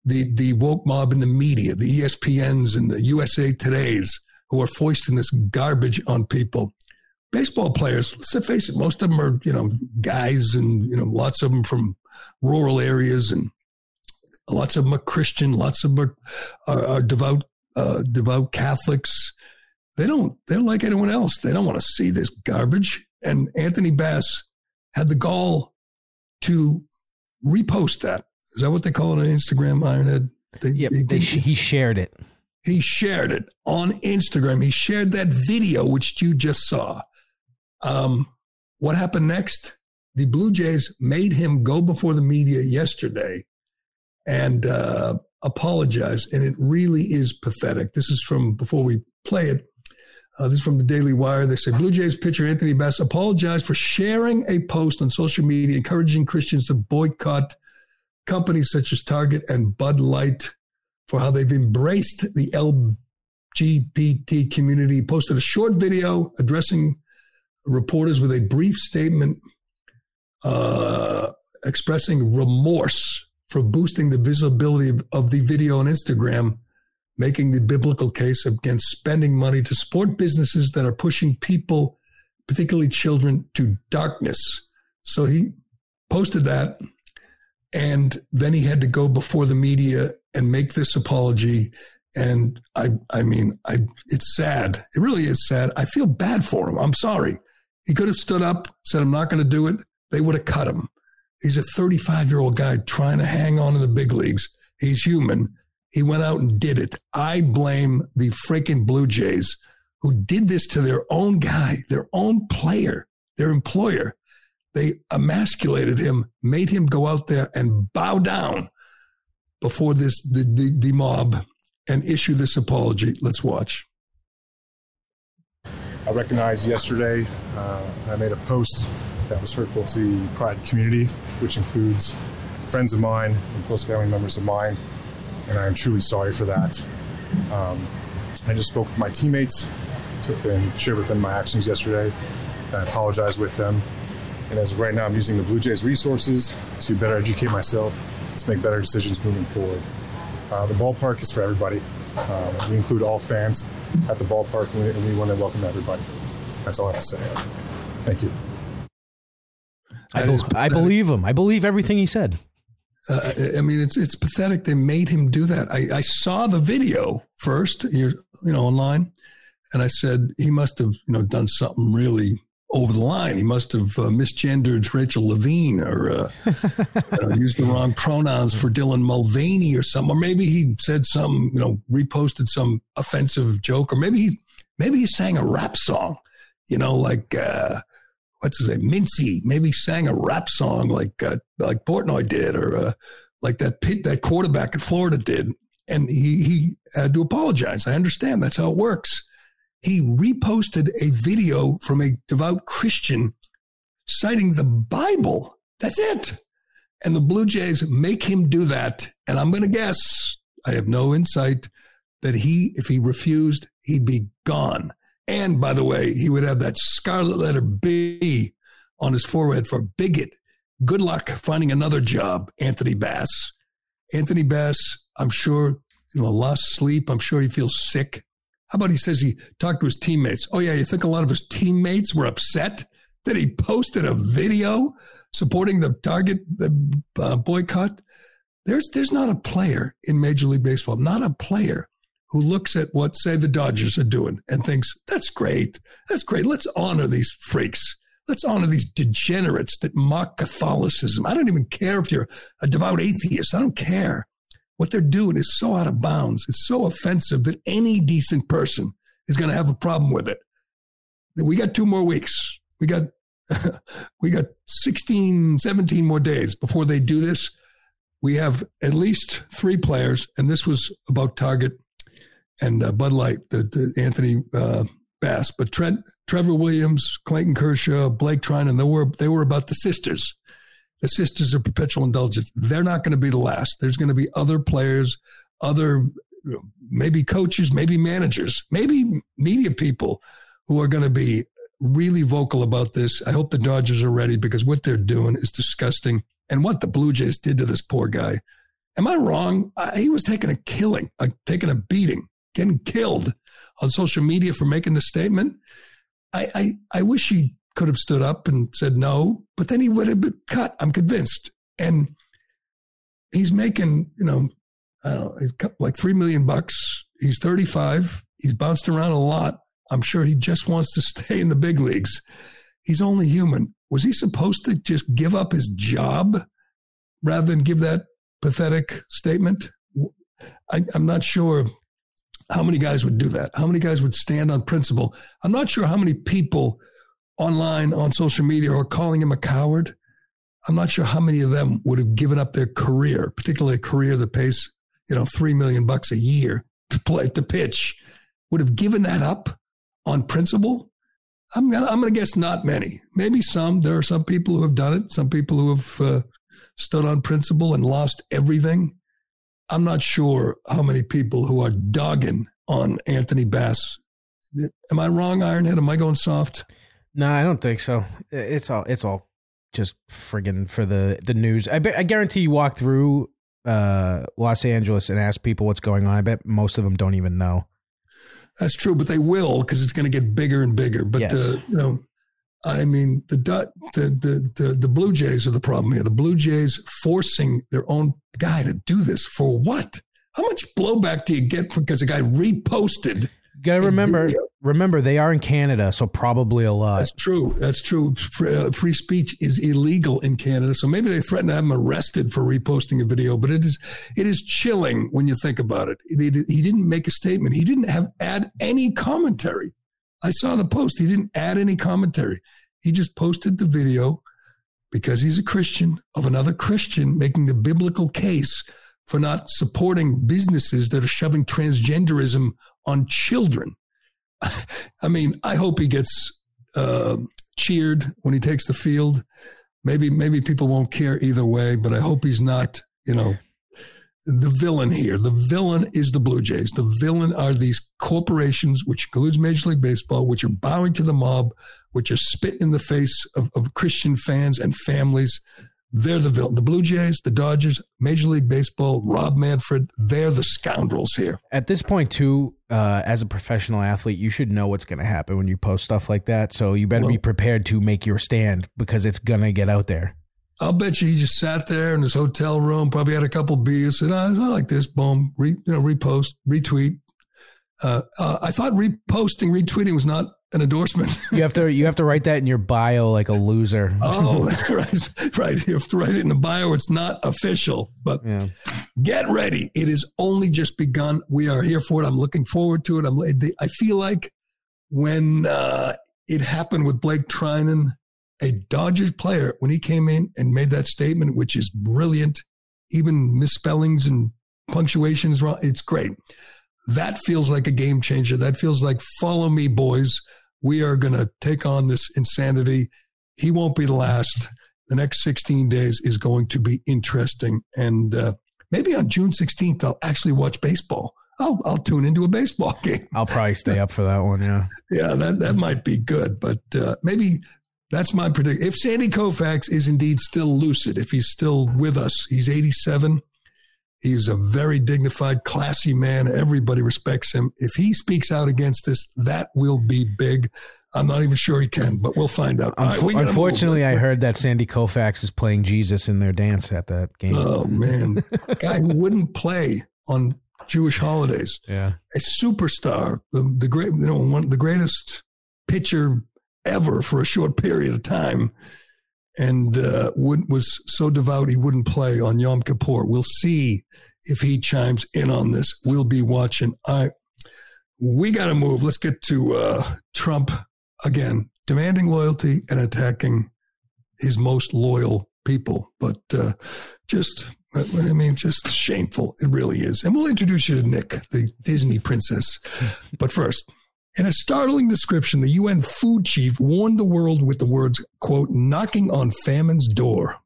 S2: the the woke mob in the media, the ESPNs and the USA Today's, who are foisting this garbage on people. Baseball players, let's face it, most of them are you know guys, and you know lots of them from rural areas and Lots of them are Christian. Lots of them are, are, are devout, uh, devout Catholics. They don't. They're like anyone else. They don't want to see this garbage. And Anthony Bass had the gall to repost that. Is that what they call it on Instagram, Ironhead?
S3: They, yep, they, they, he shared it.
S2: He shared it on Instagram. He shared that video, which you just saw. Um, what happened next? The Blue Jays made him go before the media yesterday and uh, apologize. And it really is pathetic. This is from before we play it. Uh, this is from the Daily Wire. They say Blue Jays pitcher Anthony Bass apologized for sharing a post on social media encouraging Christians to boycott companies such as Target and Bud Light for how they've embraced the LGBT community. Posted a short video addressing reporters with a brief statement uh, expressing remorse for boosting the visibility of, of the video on Instagram, making the biblical case against spending money to support businesses that are pushing people, particularly children, to darkness. So he posted that. And then he had to go before the media and make this apology. And I, I mean, I, it's sad. It really is sad. I feel bad for him. I'm sorry. He could have stood up, said, I'm not going to do it. They would have cut him. He's a 35 year old guy trying to hang on in the big leagues. He's human. He went out and did it. I blame the freaking Blue Jays who did this to their own guy, their own player, their employer. They emasculated him, made him go out there and bow down before this the, the, the mob and issue this apology. Let's watch.
S5: I recognized yesterday, uh, I made a post that was hurtful to the Pride community, which includes friends of mine and close family members of mine, and I am truly sorry for that. Um, I just spoke with my teammates and shared with them my actions yesterday. I apologized with them. And as of right now, I'm using the Blue Jays resources to better educate myself, to make better decisions moving forward. Uh, the ballpark is for everybody. Um, we include all fans at the ballpark, and we, and we want to welcome everybody. That's all I have to say. Thank you.
S3: I, be- I believe him. I believe everything he said.
S2: Uh, I mean, it's it's pathetic. They made him do that. I, I saw the video first, you know, online, and I said he must have, you know, done something really over the line. He must have uh, misgendered Rachel Levine or uh, know, used the wrong pronouns for Dylan Mulvaney or something. Or maybe he said some, you know, reposted some offensive joke, or maybe he maybe he sang a rap song, you know, like uh, what's his name, Mincy, maybe he sang a rap song like uh, like Portnoy did, or uh, like that pit, that quarterback in Florida did, and he he had to apologize. I understand that's how it works. He reposted a video from a devout Christian citing the Bible. That's it. And the Blue Jays make him do that. And I'm going to guess, I have no insight, that he, if he refused, he'd be gone. And by the way, he would have that scarlet letter B on his forehead for bigot. Good luck finding another job, Anthony Bass. Anthony Bass, I'm sure, you know, lost sleep. I'm sure he feels sick. How about he says he talked to his teammates? Oh, yeah, you think a lot of his teammates were upset that he posted a video supporting the Target the, uh, boycott? There's, there's not a player in Major League Baseball, not a player who looks at what, say, the Dodgers are doing and thinks, that's great. That's great. Let's honor these freaks. Let's honor these degenerates that mock Catholicism. I don't even care if you're a devout atheist. I don't care. What they're doing is so out of bounds. It's so offensive that any decent person is going to have a problem with it. We got two more weeks. We got we got 16, 17 more days before they do this. We have at least three players, and this was about Target and uh, Bud Light, the, the Anthony uh, Bass, but Trent, Trevor Williams, Clayton Kershaw, Blake Treinen, they were they were about the sisters. The sisters of perpetual indulgence. They're not going to be the last. There's going to be other players, other maybe coaches, maybe managers, maybe media people who are going to be really vocal about this. I hope the Dodgers are ready because what they're doing is disgusting. And what the Blue Jays did to this poor guy. Am I wrong? he was taking a killing, uh, taking a beating, getting killed on social media for making the statement. I, I, I wish he could have stood up and said no, but then he would have been cut. I'm convinced. And he's making, you know, I don't know, like three million bucks. He's 35. He's bounced around a lot. I'm sure he just wants to stay in the big leagues. He's only human. Was he supposed to just give up his job rather than give that pathetic statement? I, am not sure how many guys would do that. How many guys would stand on principle? I'm not sure how many people online on social media are calling him a coward. I'm not sure how many of them would have given up their career, particularly a career that pays, you know, three million bucks a year to play to pitch, would have given that up on principle. I'm gonna I'm gonna guess not many. Maybe some. There are some people who have done it. Some people who have uh, stood on principle and lost everything. I'm not sure how many people who are dogging on Anthony Bass. Am I wrong, Ironhead? Am I going soft?
S3: No, I don't think so. It's all it's all just friggin' for the the news. I bet I guarantee you walk through uh, Los Angeles and ask people what's going on. I bet most of them don't even know.
S2: That's true, but they will because it's going to get bigger and bigger. But yes. the you know, I mean, the, the the the the Blue Jays are the problem here. The Blue Jays forcing their own guy to do this for what? How much blowback do you get because a guy reposted
S3: Got to remember, remember they are in Canada, so probably a lot.
S2: That's true. That's true. Free, uh, free, speech is illegal in Canada, so maybe they threatened to have him arrested for reposting a video. But it is it is chilling when you think about it he didn't make a statement. He didn't have add any commentary. I saw the post. He didn't add any commentary. He just posted the video because he's a Christian of another Christian making the biblical case for not supporting businesses that are shoving transgenderism on children. I mean, I hope he gets uh, cheered when he takes the field. Maybe maybe people won't care either way, but I hope he's not, you know, the villain here. The villain is the Blue Jays. The villain are these corporations, which includes Major League Baseball, which are bowing to the mob, which are spit in the face of, of Christian fans and families. They're the villain. The Blue Jays, the Dodgers, Major League Baseball, Rob Manfred, they're the scoundrels here.
S3: At this point, too, uh, as a professional athlete, you should know what's going to happen when you post stuff like that. So you better well, be prepared to make your stand because it's going to get out there.
S2: I'll bet you he just sat there in his hotel room, probably had a couple beers, said, oh, I like this, boom, re, you know, repost, retweet. Uh, uh, I thought reposting, retweeting was not an endorsement.
S3: you have to you have to write that in your bio like a loser.
S2: oh, right, right. You have to write it in the bio. It's not official, but yeah. get ready. It has only just begun. We are here for it. I'm looking forward to it. I'm. I feel like when uh, it happened with Blake Treinen, a Dodgers player, when he came in and made that statement, which is brilliant, even misspellings and punctuation is wrong. It's great. That feels like a game changer. That feels like follow me, boys we are going to take on this insanity. He won't be the last. The next 16 days is going to be interesting. And uh, maybe on June 16th, I'll actually watch baseball. I'll, I'll tune into a baseball game.
S3: I'll probably stay up for that one. Yeah.
S2: yeah, that, that might be good. But uh, maybe that's my prediction. If Sandy Koufax is indeed still lucid, if he's still with us, he's 87. He's a very dignified, classy man. Everybody respects him. If he speaks out against this, that will be big. I'm not even sure he can, but we'll find out.
S3: Unf- right, unfortunately, I heard that Sandy Koufax is playing Jesus in their dance at that game.
S2: Oh man, guy who wouldn't play on Jewish holidays.
S3: Yeah,
S2: a superstar, the, the great, you know, one the greatest pitcher ever for a short period of time and uh, would, was so devout he wouldn't play on Yom Kippur. We'll see if he chimes in on this. We'll be watching. I we got to move. Let's get to uh, Trump again, demanding loyalty and attacking his most loyal people. But uh, just, I mean, just shameful. It really is. And we'll introduce you to Nick, the Disney princess. but first, in a startling description, the UN food chief warned the world with the words, quote, knocking on famine's door.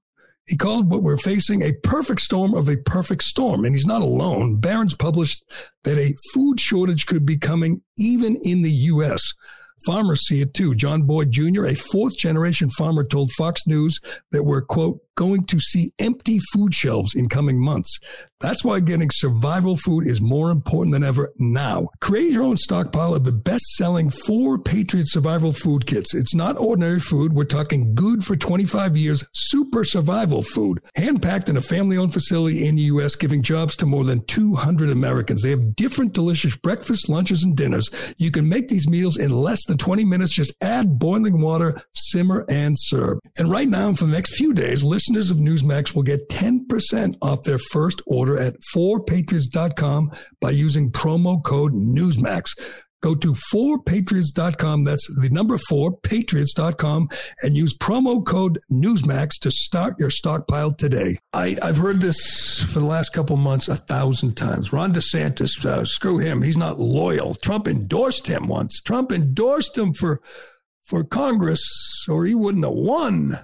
S2: He called what we're facing a perfect storm of a perfect storm. And he's not alone. Barron's published that a food shortage could be coming even in the U.S. Farmers see it too. John Boyd Jr., a fourth generation farmer, told Fox News that we're, quote, going to see empty food shelves in coming months. That's why getting survival food is more important than ever now. Create your own stockpile of the best selling four Patriot survival food kits. It's not ordinary food. We're talking good for 25 years, super survival food. Hand packed in a family owned facility in the U.S., giving jobs to more than 200 Americans. They have different delicious breakfasts, lunches, and dinners. You can make these meals in less than 20 minutes. Just add boiling water, simmer, and serve. And right now, for the next few days, listeners of Newsmax will get 10% off their first order at 4patriots.com by using promo code Newsmax. Go to 4patriots.com. That's the number 4, patriots.com, and use promo code Newsmax to start your stockpile today. I, have heard this for the last couple months a thousand times. Ron DeSantis, uh, screw him. He's not loyal. Trump endorsed him once. Trump endorsed him for, for Congress, or he wouldn't have won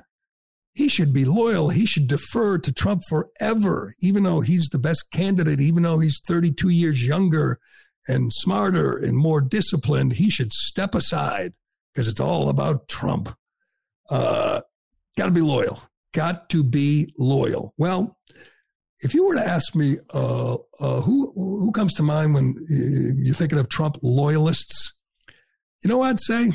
S2: he should be loyal. He should defer to Trump forever, even though he's the best candidate, even though he's 32 years younger and smarter and more disciplined. He should step aside because it's all about Trump. Uh, Got to be loyal. Got to be loyal. Well, if you were to ask me uh, uh, who who comes to mind when you're thinking of Trump loyalists, you know I'd say?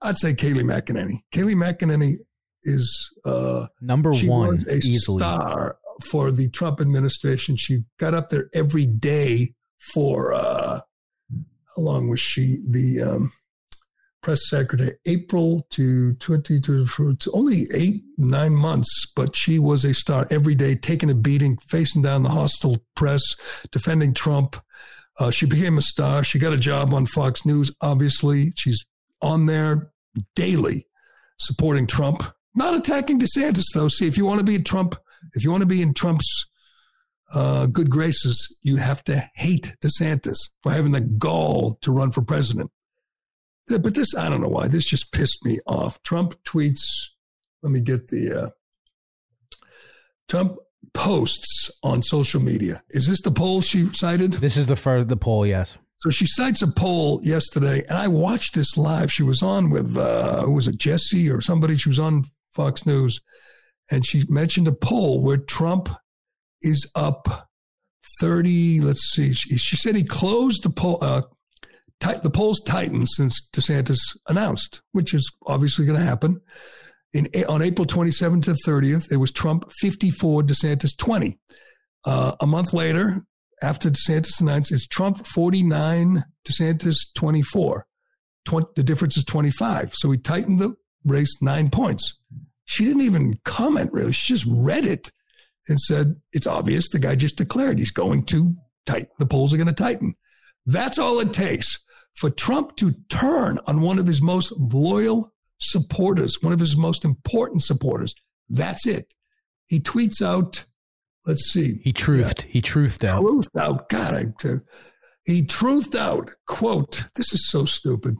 S2: I'd say Kayleigh McEnany. Kayleigh McEnany is uh,
S3: number one,
S2: a
S3: easily.
S2: star for the Trump administration. She got up there every day for uh, how long was she the um, press secretary? April to twenty to, to only eight nine months, but she was a star every day, taking a beating, facing down the hostile press, defending Trump. Uh, she became a star. She got a job on Fox News. Obviously, she's on there daily supporting Trump not attacking DeSantis, though. See, if you want to be Trump, if you want to be in Trump's uh, good graces, you have to hate DeSantis for having the gall to run for president. But this, I don't know why. This just pissed me off. Trump tweets. Let me get the. Uh, Trump posts on social media. Is this the poll she cited?
S3: This is the first the poll. Yes.
S2: So she cites a poll yesterday, and I watched this live. She was on with uh, was it Jesse or somebody? She was on Fox News, and she mentioned a poll where Trump is up 30. Let's see. She, she said he closed the poll. Uh, the polls tightened since DeSantis announced, which is obviously going to happen. In, on April 27th to 30th, it was Trump 54, DeSantis 20. Uh, a month later, after DeSantis announced, it's Trump 49, DeSantis 24. 20, the difference is 25. So he tightened the race nine points. She didn't even comment really. She just read it and said, it's obvious the guy just declared he's going to tighten. The polls are going to tighten. That's all it takes for Trump to turn on one of his most loyal supporters, one of his most important supporters. That's it. He tweets out, let's see.
S3: He truthed. Yeah, he truthed out.
S2: Truthed out. God, I, uh, he truthed out, quote, this is so stupid.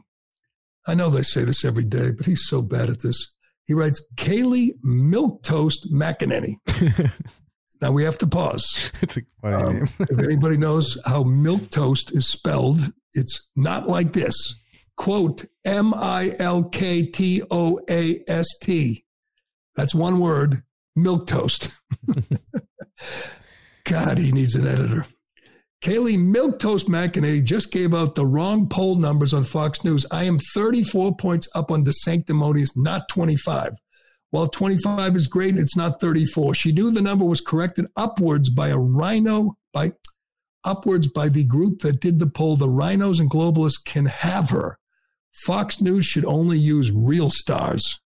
S2: I know they say this every day, but he's so bad at this. He writes Kayleigh Milk Toast McEnany. now we have to pause.
S3: It's a funny um, name.
S2: if anybody knows how milk toast is spelled, it's not like this. Quote M I L K T O A S T. That's one word, milk toast. God, he needs an editor. Kayleigh Milktoast McEnany just gave out the wrong poll numbers on Fox News. I am 34 points up on the sanctimonious, not 25. While 25 is great, it's not 34. She knew the number was corrected upwards by a RINO, by upwards by the group that did the poll. The RINOs and globalists can have her. Fox News should only use real stars.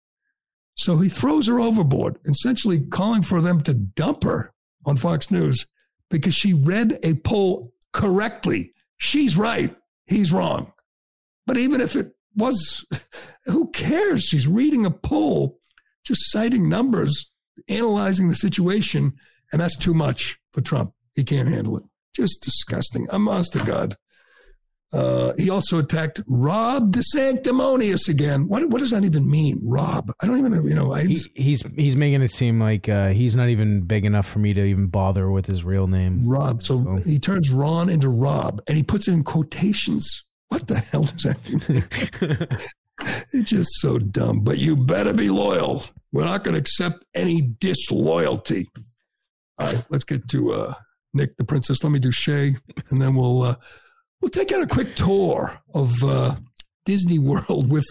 S2: So he throws her overboard, essentially calling for them to dump her on Fox News because she read a poll correctly. She's right. He's wrong. But even if it was, who cares? She's reading a poll, just citing numbers, analyzing the situation, and that's too much for Trump. He can't handle it. Just disgusting. I'm honest to God. Uh, he also attacked Rob DeSanctimonious again. What what does that even mean, Rob? I don't even know. You know, I,
S3: He, he's he's making it seem like uh, he's not even big enough for me to even bother with his real name.
S2: Rob. So
S3: So-
S2: he turns Ron into Rob, and he puts it in quotations. What the hell does that mean? It's just so dumb. But you better be loyal. We're not going to accept any disloyalty. All right, let's get to uh, Nick the Princess. Let me do Shea, and then we'll uh, we'll take out a quick tour of uh, Disney World with,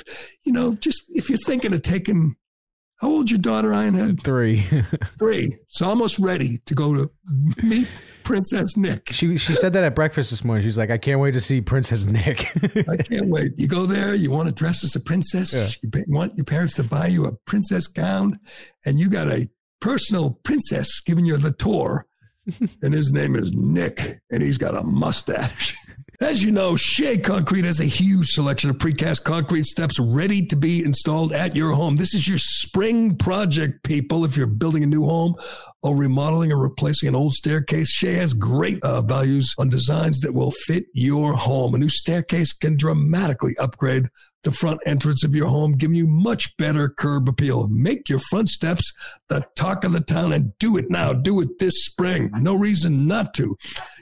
S2: you know, just if you're thinking of taking. How old's your daughter, Ironhead?
S3: Three.
S2: Three. So almost ready to go to meet Princess Nick.
S3: she she said that at breakfast this morning. She's like, I can't wait to see Princess Nick.
S2: I can't wait. You go there, you want to dress as a princess,
S3: Yeah.
S2: you want your parents to buy you a princess gown, and you got a personal princess giving you the tour, and his name is Nick, and he's got a mustache. As you know, Shea Concrete has a huge selection of precast concrete steps ready to be installed at your home. This is your spring project, people. If you're building a new home or remodeling or replacing an old staircase, Shea has great uh, values on designs that will fit your home. A new staircase can dramatically upgrade the front entrance of your home, giving you much better curb appeal. Make your front steps the talk of the town and do it now. Do it this spring. No reason not to.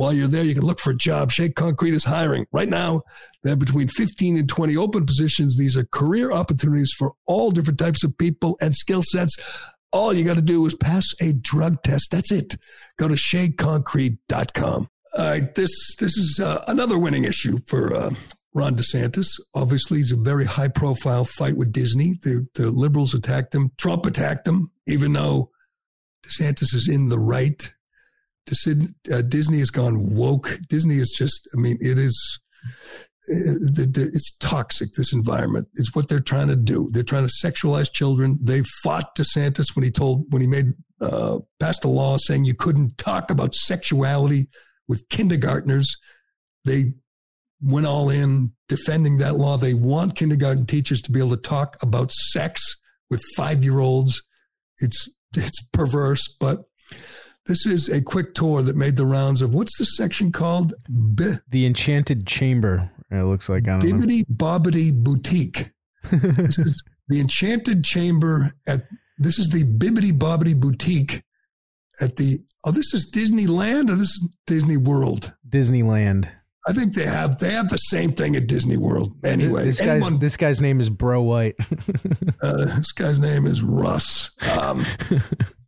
S2: while you're there, you can look for a job. Shea Concrete is hiring. Right now, they have between 15 and 20 open positions. These are career opportunities for all different types of people and skill sets. All you got to do is pass a drug test. That's it. Go to sheaconcrete.com. All right, this this is uh, another winning issue for uh, Ron DeSantis. Obviously, he's a very high profile fight with Disney. The, the liberals attacked him. Trump attacked him, even though DeSantis is in the right. Uh, Disney has gone woke. Disney is just, I mean, it is, uh, it's toxic, this environment. It's what they're trying to do. They're trying to sexualize children. They fought DeSantis when he told, when he made, uh, passed a law saying you couldn't talk about sexuality with kindergartners. They went all in defending that law. They want kindergarten teachers to be able to talk about sex with five year olds. It's, it's perverse, but this is a quick tour that made the rounds of what's the section called? B-
S3: the Enchanted Chamber. It looks like I don't know.
S2: Bibbidi Bobbidi Boutique. this is the Enchanted Chamber at this is the Bibbidi Bobbidi Boutique at the oh this is Disneyland or this is Disney World.
S3: Disneyland.
S2: I think they have they have the same thing at Disney World. Anyway,
S3: this guy's
S2: anyone,
S3: this guy's name is Bro White.
S2: uh, this guy's name is Russ. Um,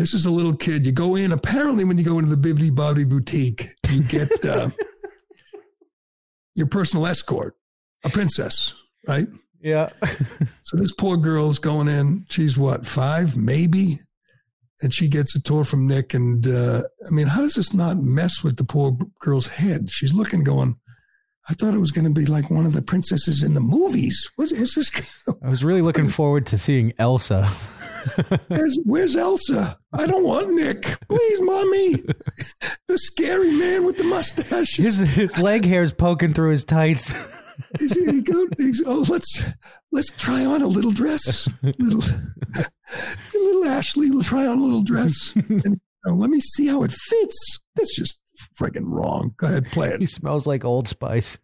S2: this is a little kid. You go in. Apparently, when you go into the Bibbidi Bobbidi Boutique, you get uh, your personal escort, a princess, right?
S3: yeah.
S2: So this poor girl's going in. She's what five, maybe, and she gets a tour from Nick. And uh, I mean, how does this not mess with the poor girl's head? She's looking, going. I thought it was going to be like one of the princesses in the movies. What's, what's this?
S3: I was really looking forward to seeing Elsa.
S2: Where's, where's Elsa? I don't want Nick. Please, mommy. The scary man with the mustache.
S3: His his leg hair's poking through his tights.
S2: He's, he go, he's, oh, let's let's try on a little dress. Little little Ashley, try on a little dress. And uh, let me see how it fits. That's just friggin' wrong. Go ahead, play it.
S3: He smells like Old Spice.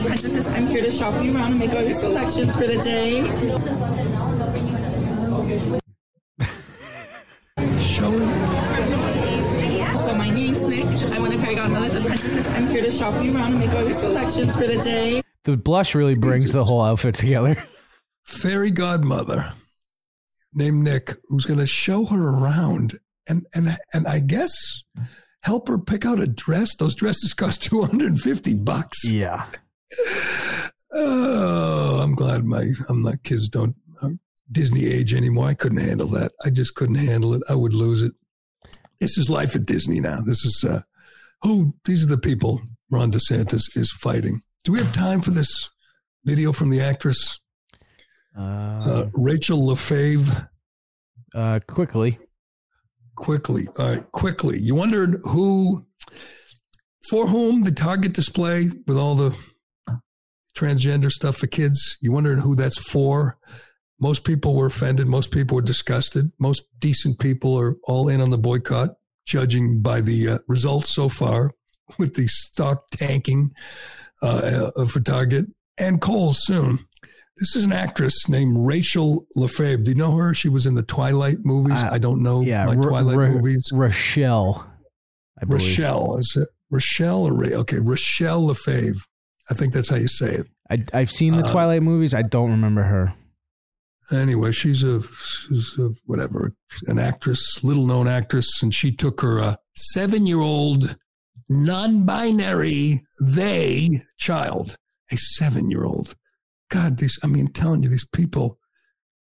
S6: Fairy Godmother's apprentices. I'm here to shop you around and make all your selections for the day.
S2: Show.
S6: So my name's Nick. I'm one of Fairy Godmother's apprentices. I'm here to shop you around and make all your selections for the day.
S3: The blush really brings the whole outfit together.
S2: Fairy godmother named Nick, who's going to show her around and and and I guess help her pick out a dress. Those dresses cost two hundred and fifty bucks.
S3: Yeah.
S2: Oh, I'm glad my I'm not kids don't um, Disney age anymore. I couldn't handle that. I just couldn't handle it. I would lose it. This is life at Disney now. This is uh, who these are the people Ron DeSantis is fighting. Do we have time for this video from the actress
S3: Uh,
S2: uh, Rachel Lefevre?
S3: uh, quickly.
S2: quickly. All right, quickly. You wondered who, for whom the Target display with all the transgender stuff for kids. You wondered who that's for. Most people were offended. Most people were disgusted. Most decent people are all in on the boycott, judging by the uh, results so far, with the stock tanking uh, uh, for Target and Kohl's soon. This is an actress named Rachel Lefevre. Do you know her? She was in the Twilight movies.
S3: Uh,
S2: I don't know
S3: Yeah.
S2: my Twilight movies.
S3: Rochelle. I.
S2: Rochelle. Is it Rochelle or Ray? Okay, Rochelle Lefevre. I think that's how you say it.
S3: I, I've seen the
S2: Uh,
S3: Twilight movies. I don't remember her.
S2: Anyway, she's a, she's a whatever, an actress, little known actress, and she took her uh, seven year old non binary they child, a seven year old. God, these, I mean, telling you, these people,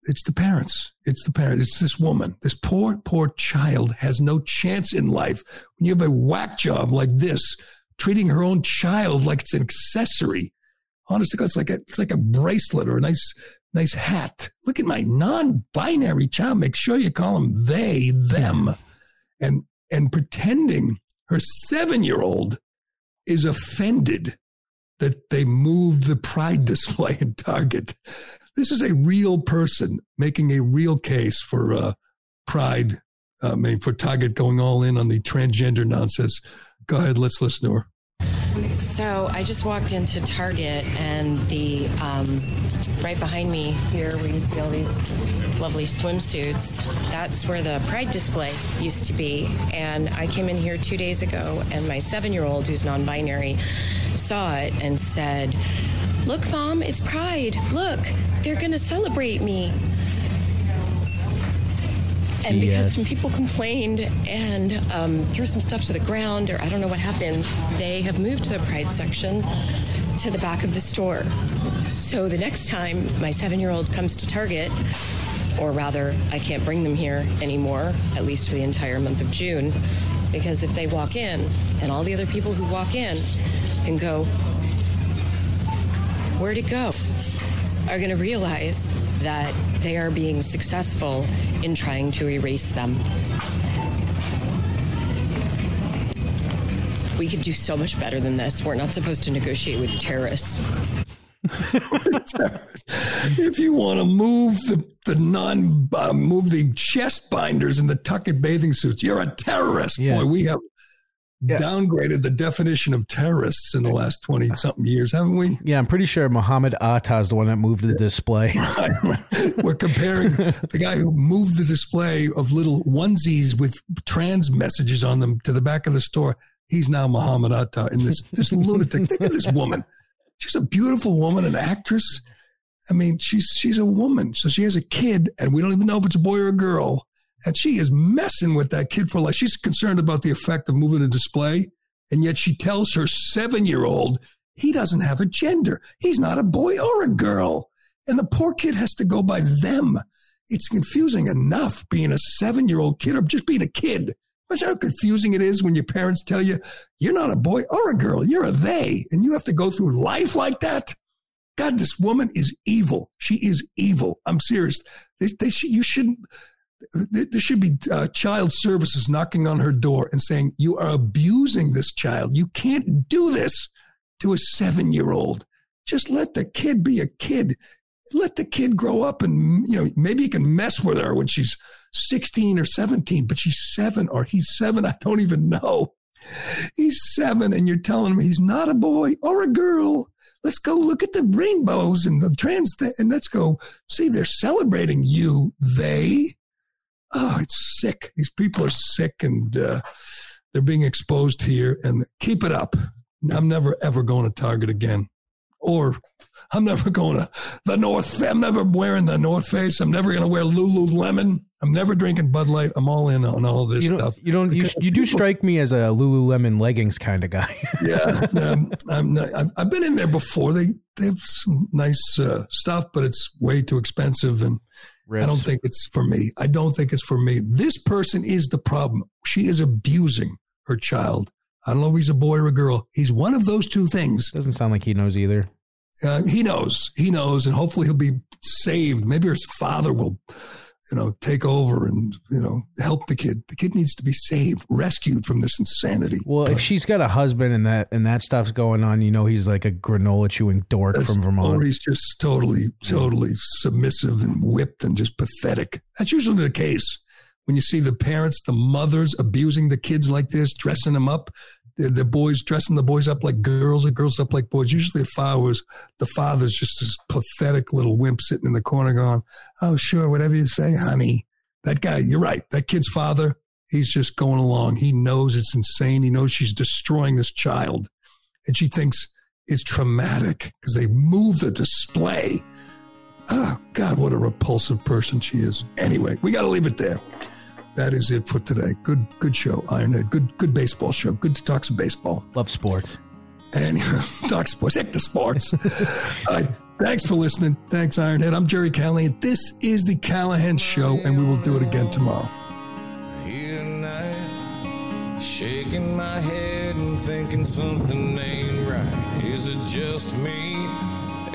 S2: it's the parents. It's the parents. It's this woman. This poor, poor child has no chance in life. When you have a whack job like this, treating her own child like it's an accessory. Honest to God, it's like a, it's like a bracelet or a nice, nice hat. Look at my non-binary child. Make sure you call them they, them, and and pretending her seven-year-old is offended that they moved the pride display in Target. This is a real person making a real case for uh, pride. uh, I mean, for Target going all in on the transgender nonsense. Go ahead, let's listen to her.
S7: So I just walked into Target and the um, right behind me here where you see all these lovely swimsuits, that's where the Pride display used to be. And I came in here two days ago and my seven-year-old who's non-binary saw it and said, look mom, it's Pride. Look, they're gonna celebrate me. And because
S3: Yes.
S7: some people complained and um, threw some stuff to the ground, or I don't know what happened, they have moved the Pride section to the back of the store. So the next time my seven year old comes to Target, or rather, I can't bring them here anymore, at least for the entire month of June, because if they walk in and all the other people who walk in and go, Where'd it go? Are going to realize that they are being successful in trying to erase them. We could do so much better than this. We're not supposed to negotiate with terrorists.
S2: if you want to move the the non uh, move the chest binders and the tucket bathing suits, you're a terrorist.
S3: Yeah.
S2: Boy, we have
S3: Yeah.
S2: downgraded the definition of terrorists in the last twenty something years, haven't we?
S3: Yeah, I'm pretty sure Muhammad Atta is the one that moved the display.
S2: We're comparing the guy who moved the display of little onesies with trans messages on them to the back of the store. He's now Muhammad Atta in this this lunatic. Think of this woman. She's a beautiful woman, an actress. I mean, she's she's a woman, so she has a kid, and we don't even know if it's a boy or a girl. And she is messing with that kid for life. She's concerned about the effect of moving a display, and yet she tells her seven year old he doesn't have a gender. He's not a boy or a girl. And the poor kid has to go by them. It's confusing enough being a seven year old kid or just being a kid. Imagine how confusing it is when your parents tell you you're not a boy or a girl, you're a they, and you have to go through life like that. God, this woman is evil. She is evil. I'm serious. They, they should, you shouldn't. There should be uh, child services knocking on her door and saying, You are abusing this child. You can't do this to a seven year old. Just let the kid be a kid. Let the kid grow up and, you know, maybe you can mess with her when she's 16 or 17, but she's seven or he's seven. I don't even know. He's seven and you're telling him he's not a boy or a girl. Let's go look at the rainbows and the trans thing and let's go see they're celebrating you, they. Oh, it's sick. These people are sick and uh, they're being exposed here and keep it up. I'm never ever going to Target again. or I'm never going to the North. I'm never wearing the North Face. I'm never going to wear Lululemon. I'm never drinking Bud Light. I'm all in on all this
S3: You
S2: stuff.
S3: You don't. You, you do strike me as a Lululemon leggings kind of guy.
S2: yeah, um, I'm not, I've, I've been in there before. They they have some nice uh, stuff, but it's way too expensive, and I don't think it's for me. I don't think it's for me. This person is the problem. She is abusing her child. I don't know if he's a boy or a girl. He's one of those two things.
S3: Doesn't sound like he knows either.
S2: Uh, he knows. He knows, and hopefully he'll be saved. Maybe his father will, you know, take over and you know help the kid. The kid needs to be saved, rescued from this insanity.
S3: Well, if she's got a husband and that and that stuff's going on, you know he's like a granola chewing dork from Vermont.
S2: Or he's just totally, totally submissive and whipped and just pathetic. That's usually the case when you see the parents, the mothers abusing the kids like this, dressing them up. The, boys dressing the boys up like girls or girls up like boys. Usually, the father was the father's just this pathetic little wimp sitting in the corner, going, "Oh, sure, whatever you say, honey." That guy, you're right. That kid's father, he's just going along. He knows it's insane. He knows she's destroying this child, and she thinks it's traumatic because they move the display. Oh, God, what a repulsive person she is. Anyway, we got to leave it there. That is it for today. Good, good show, Ironhead. Good, good baseball show. Good to talk some baseball.
S3: Love sports.
S2: And talk sports. Heck the sports. All right. Thanks for listening. Thanks, Ironhead. I'm Gerry Callahan. This is the Callahan Show, and we will do it again tomorrow.
S8: Here tonight, shaking my head and thinking something ain't right. Is it just me?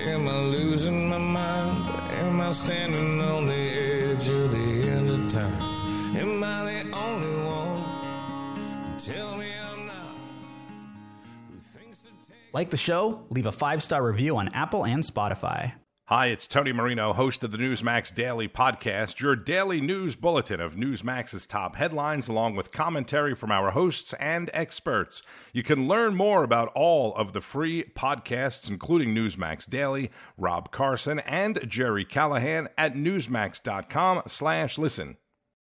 S8: Am I losing my mind? Am I standing on the
S9: Like the show? Leave a five star review on Apple and Spotify.
S10: Hi, it's Tony Marino, host of the Newsmax Daily Podcast, your daily news bulletin of Newsmax's top headlines, along with commentary from our hosts and experts. You can learn more about all of the free podcasts, including Newsmax Daily, Rob Carson, and Gerry Callahan at newsmax.com slash listen.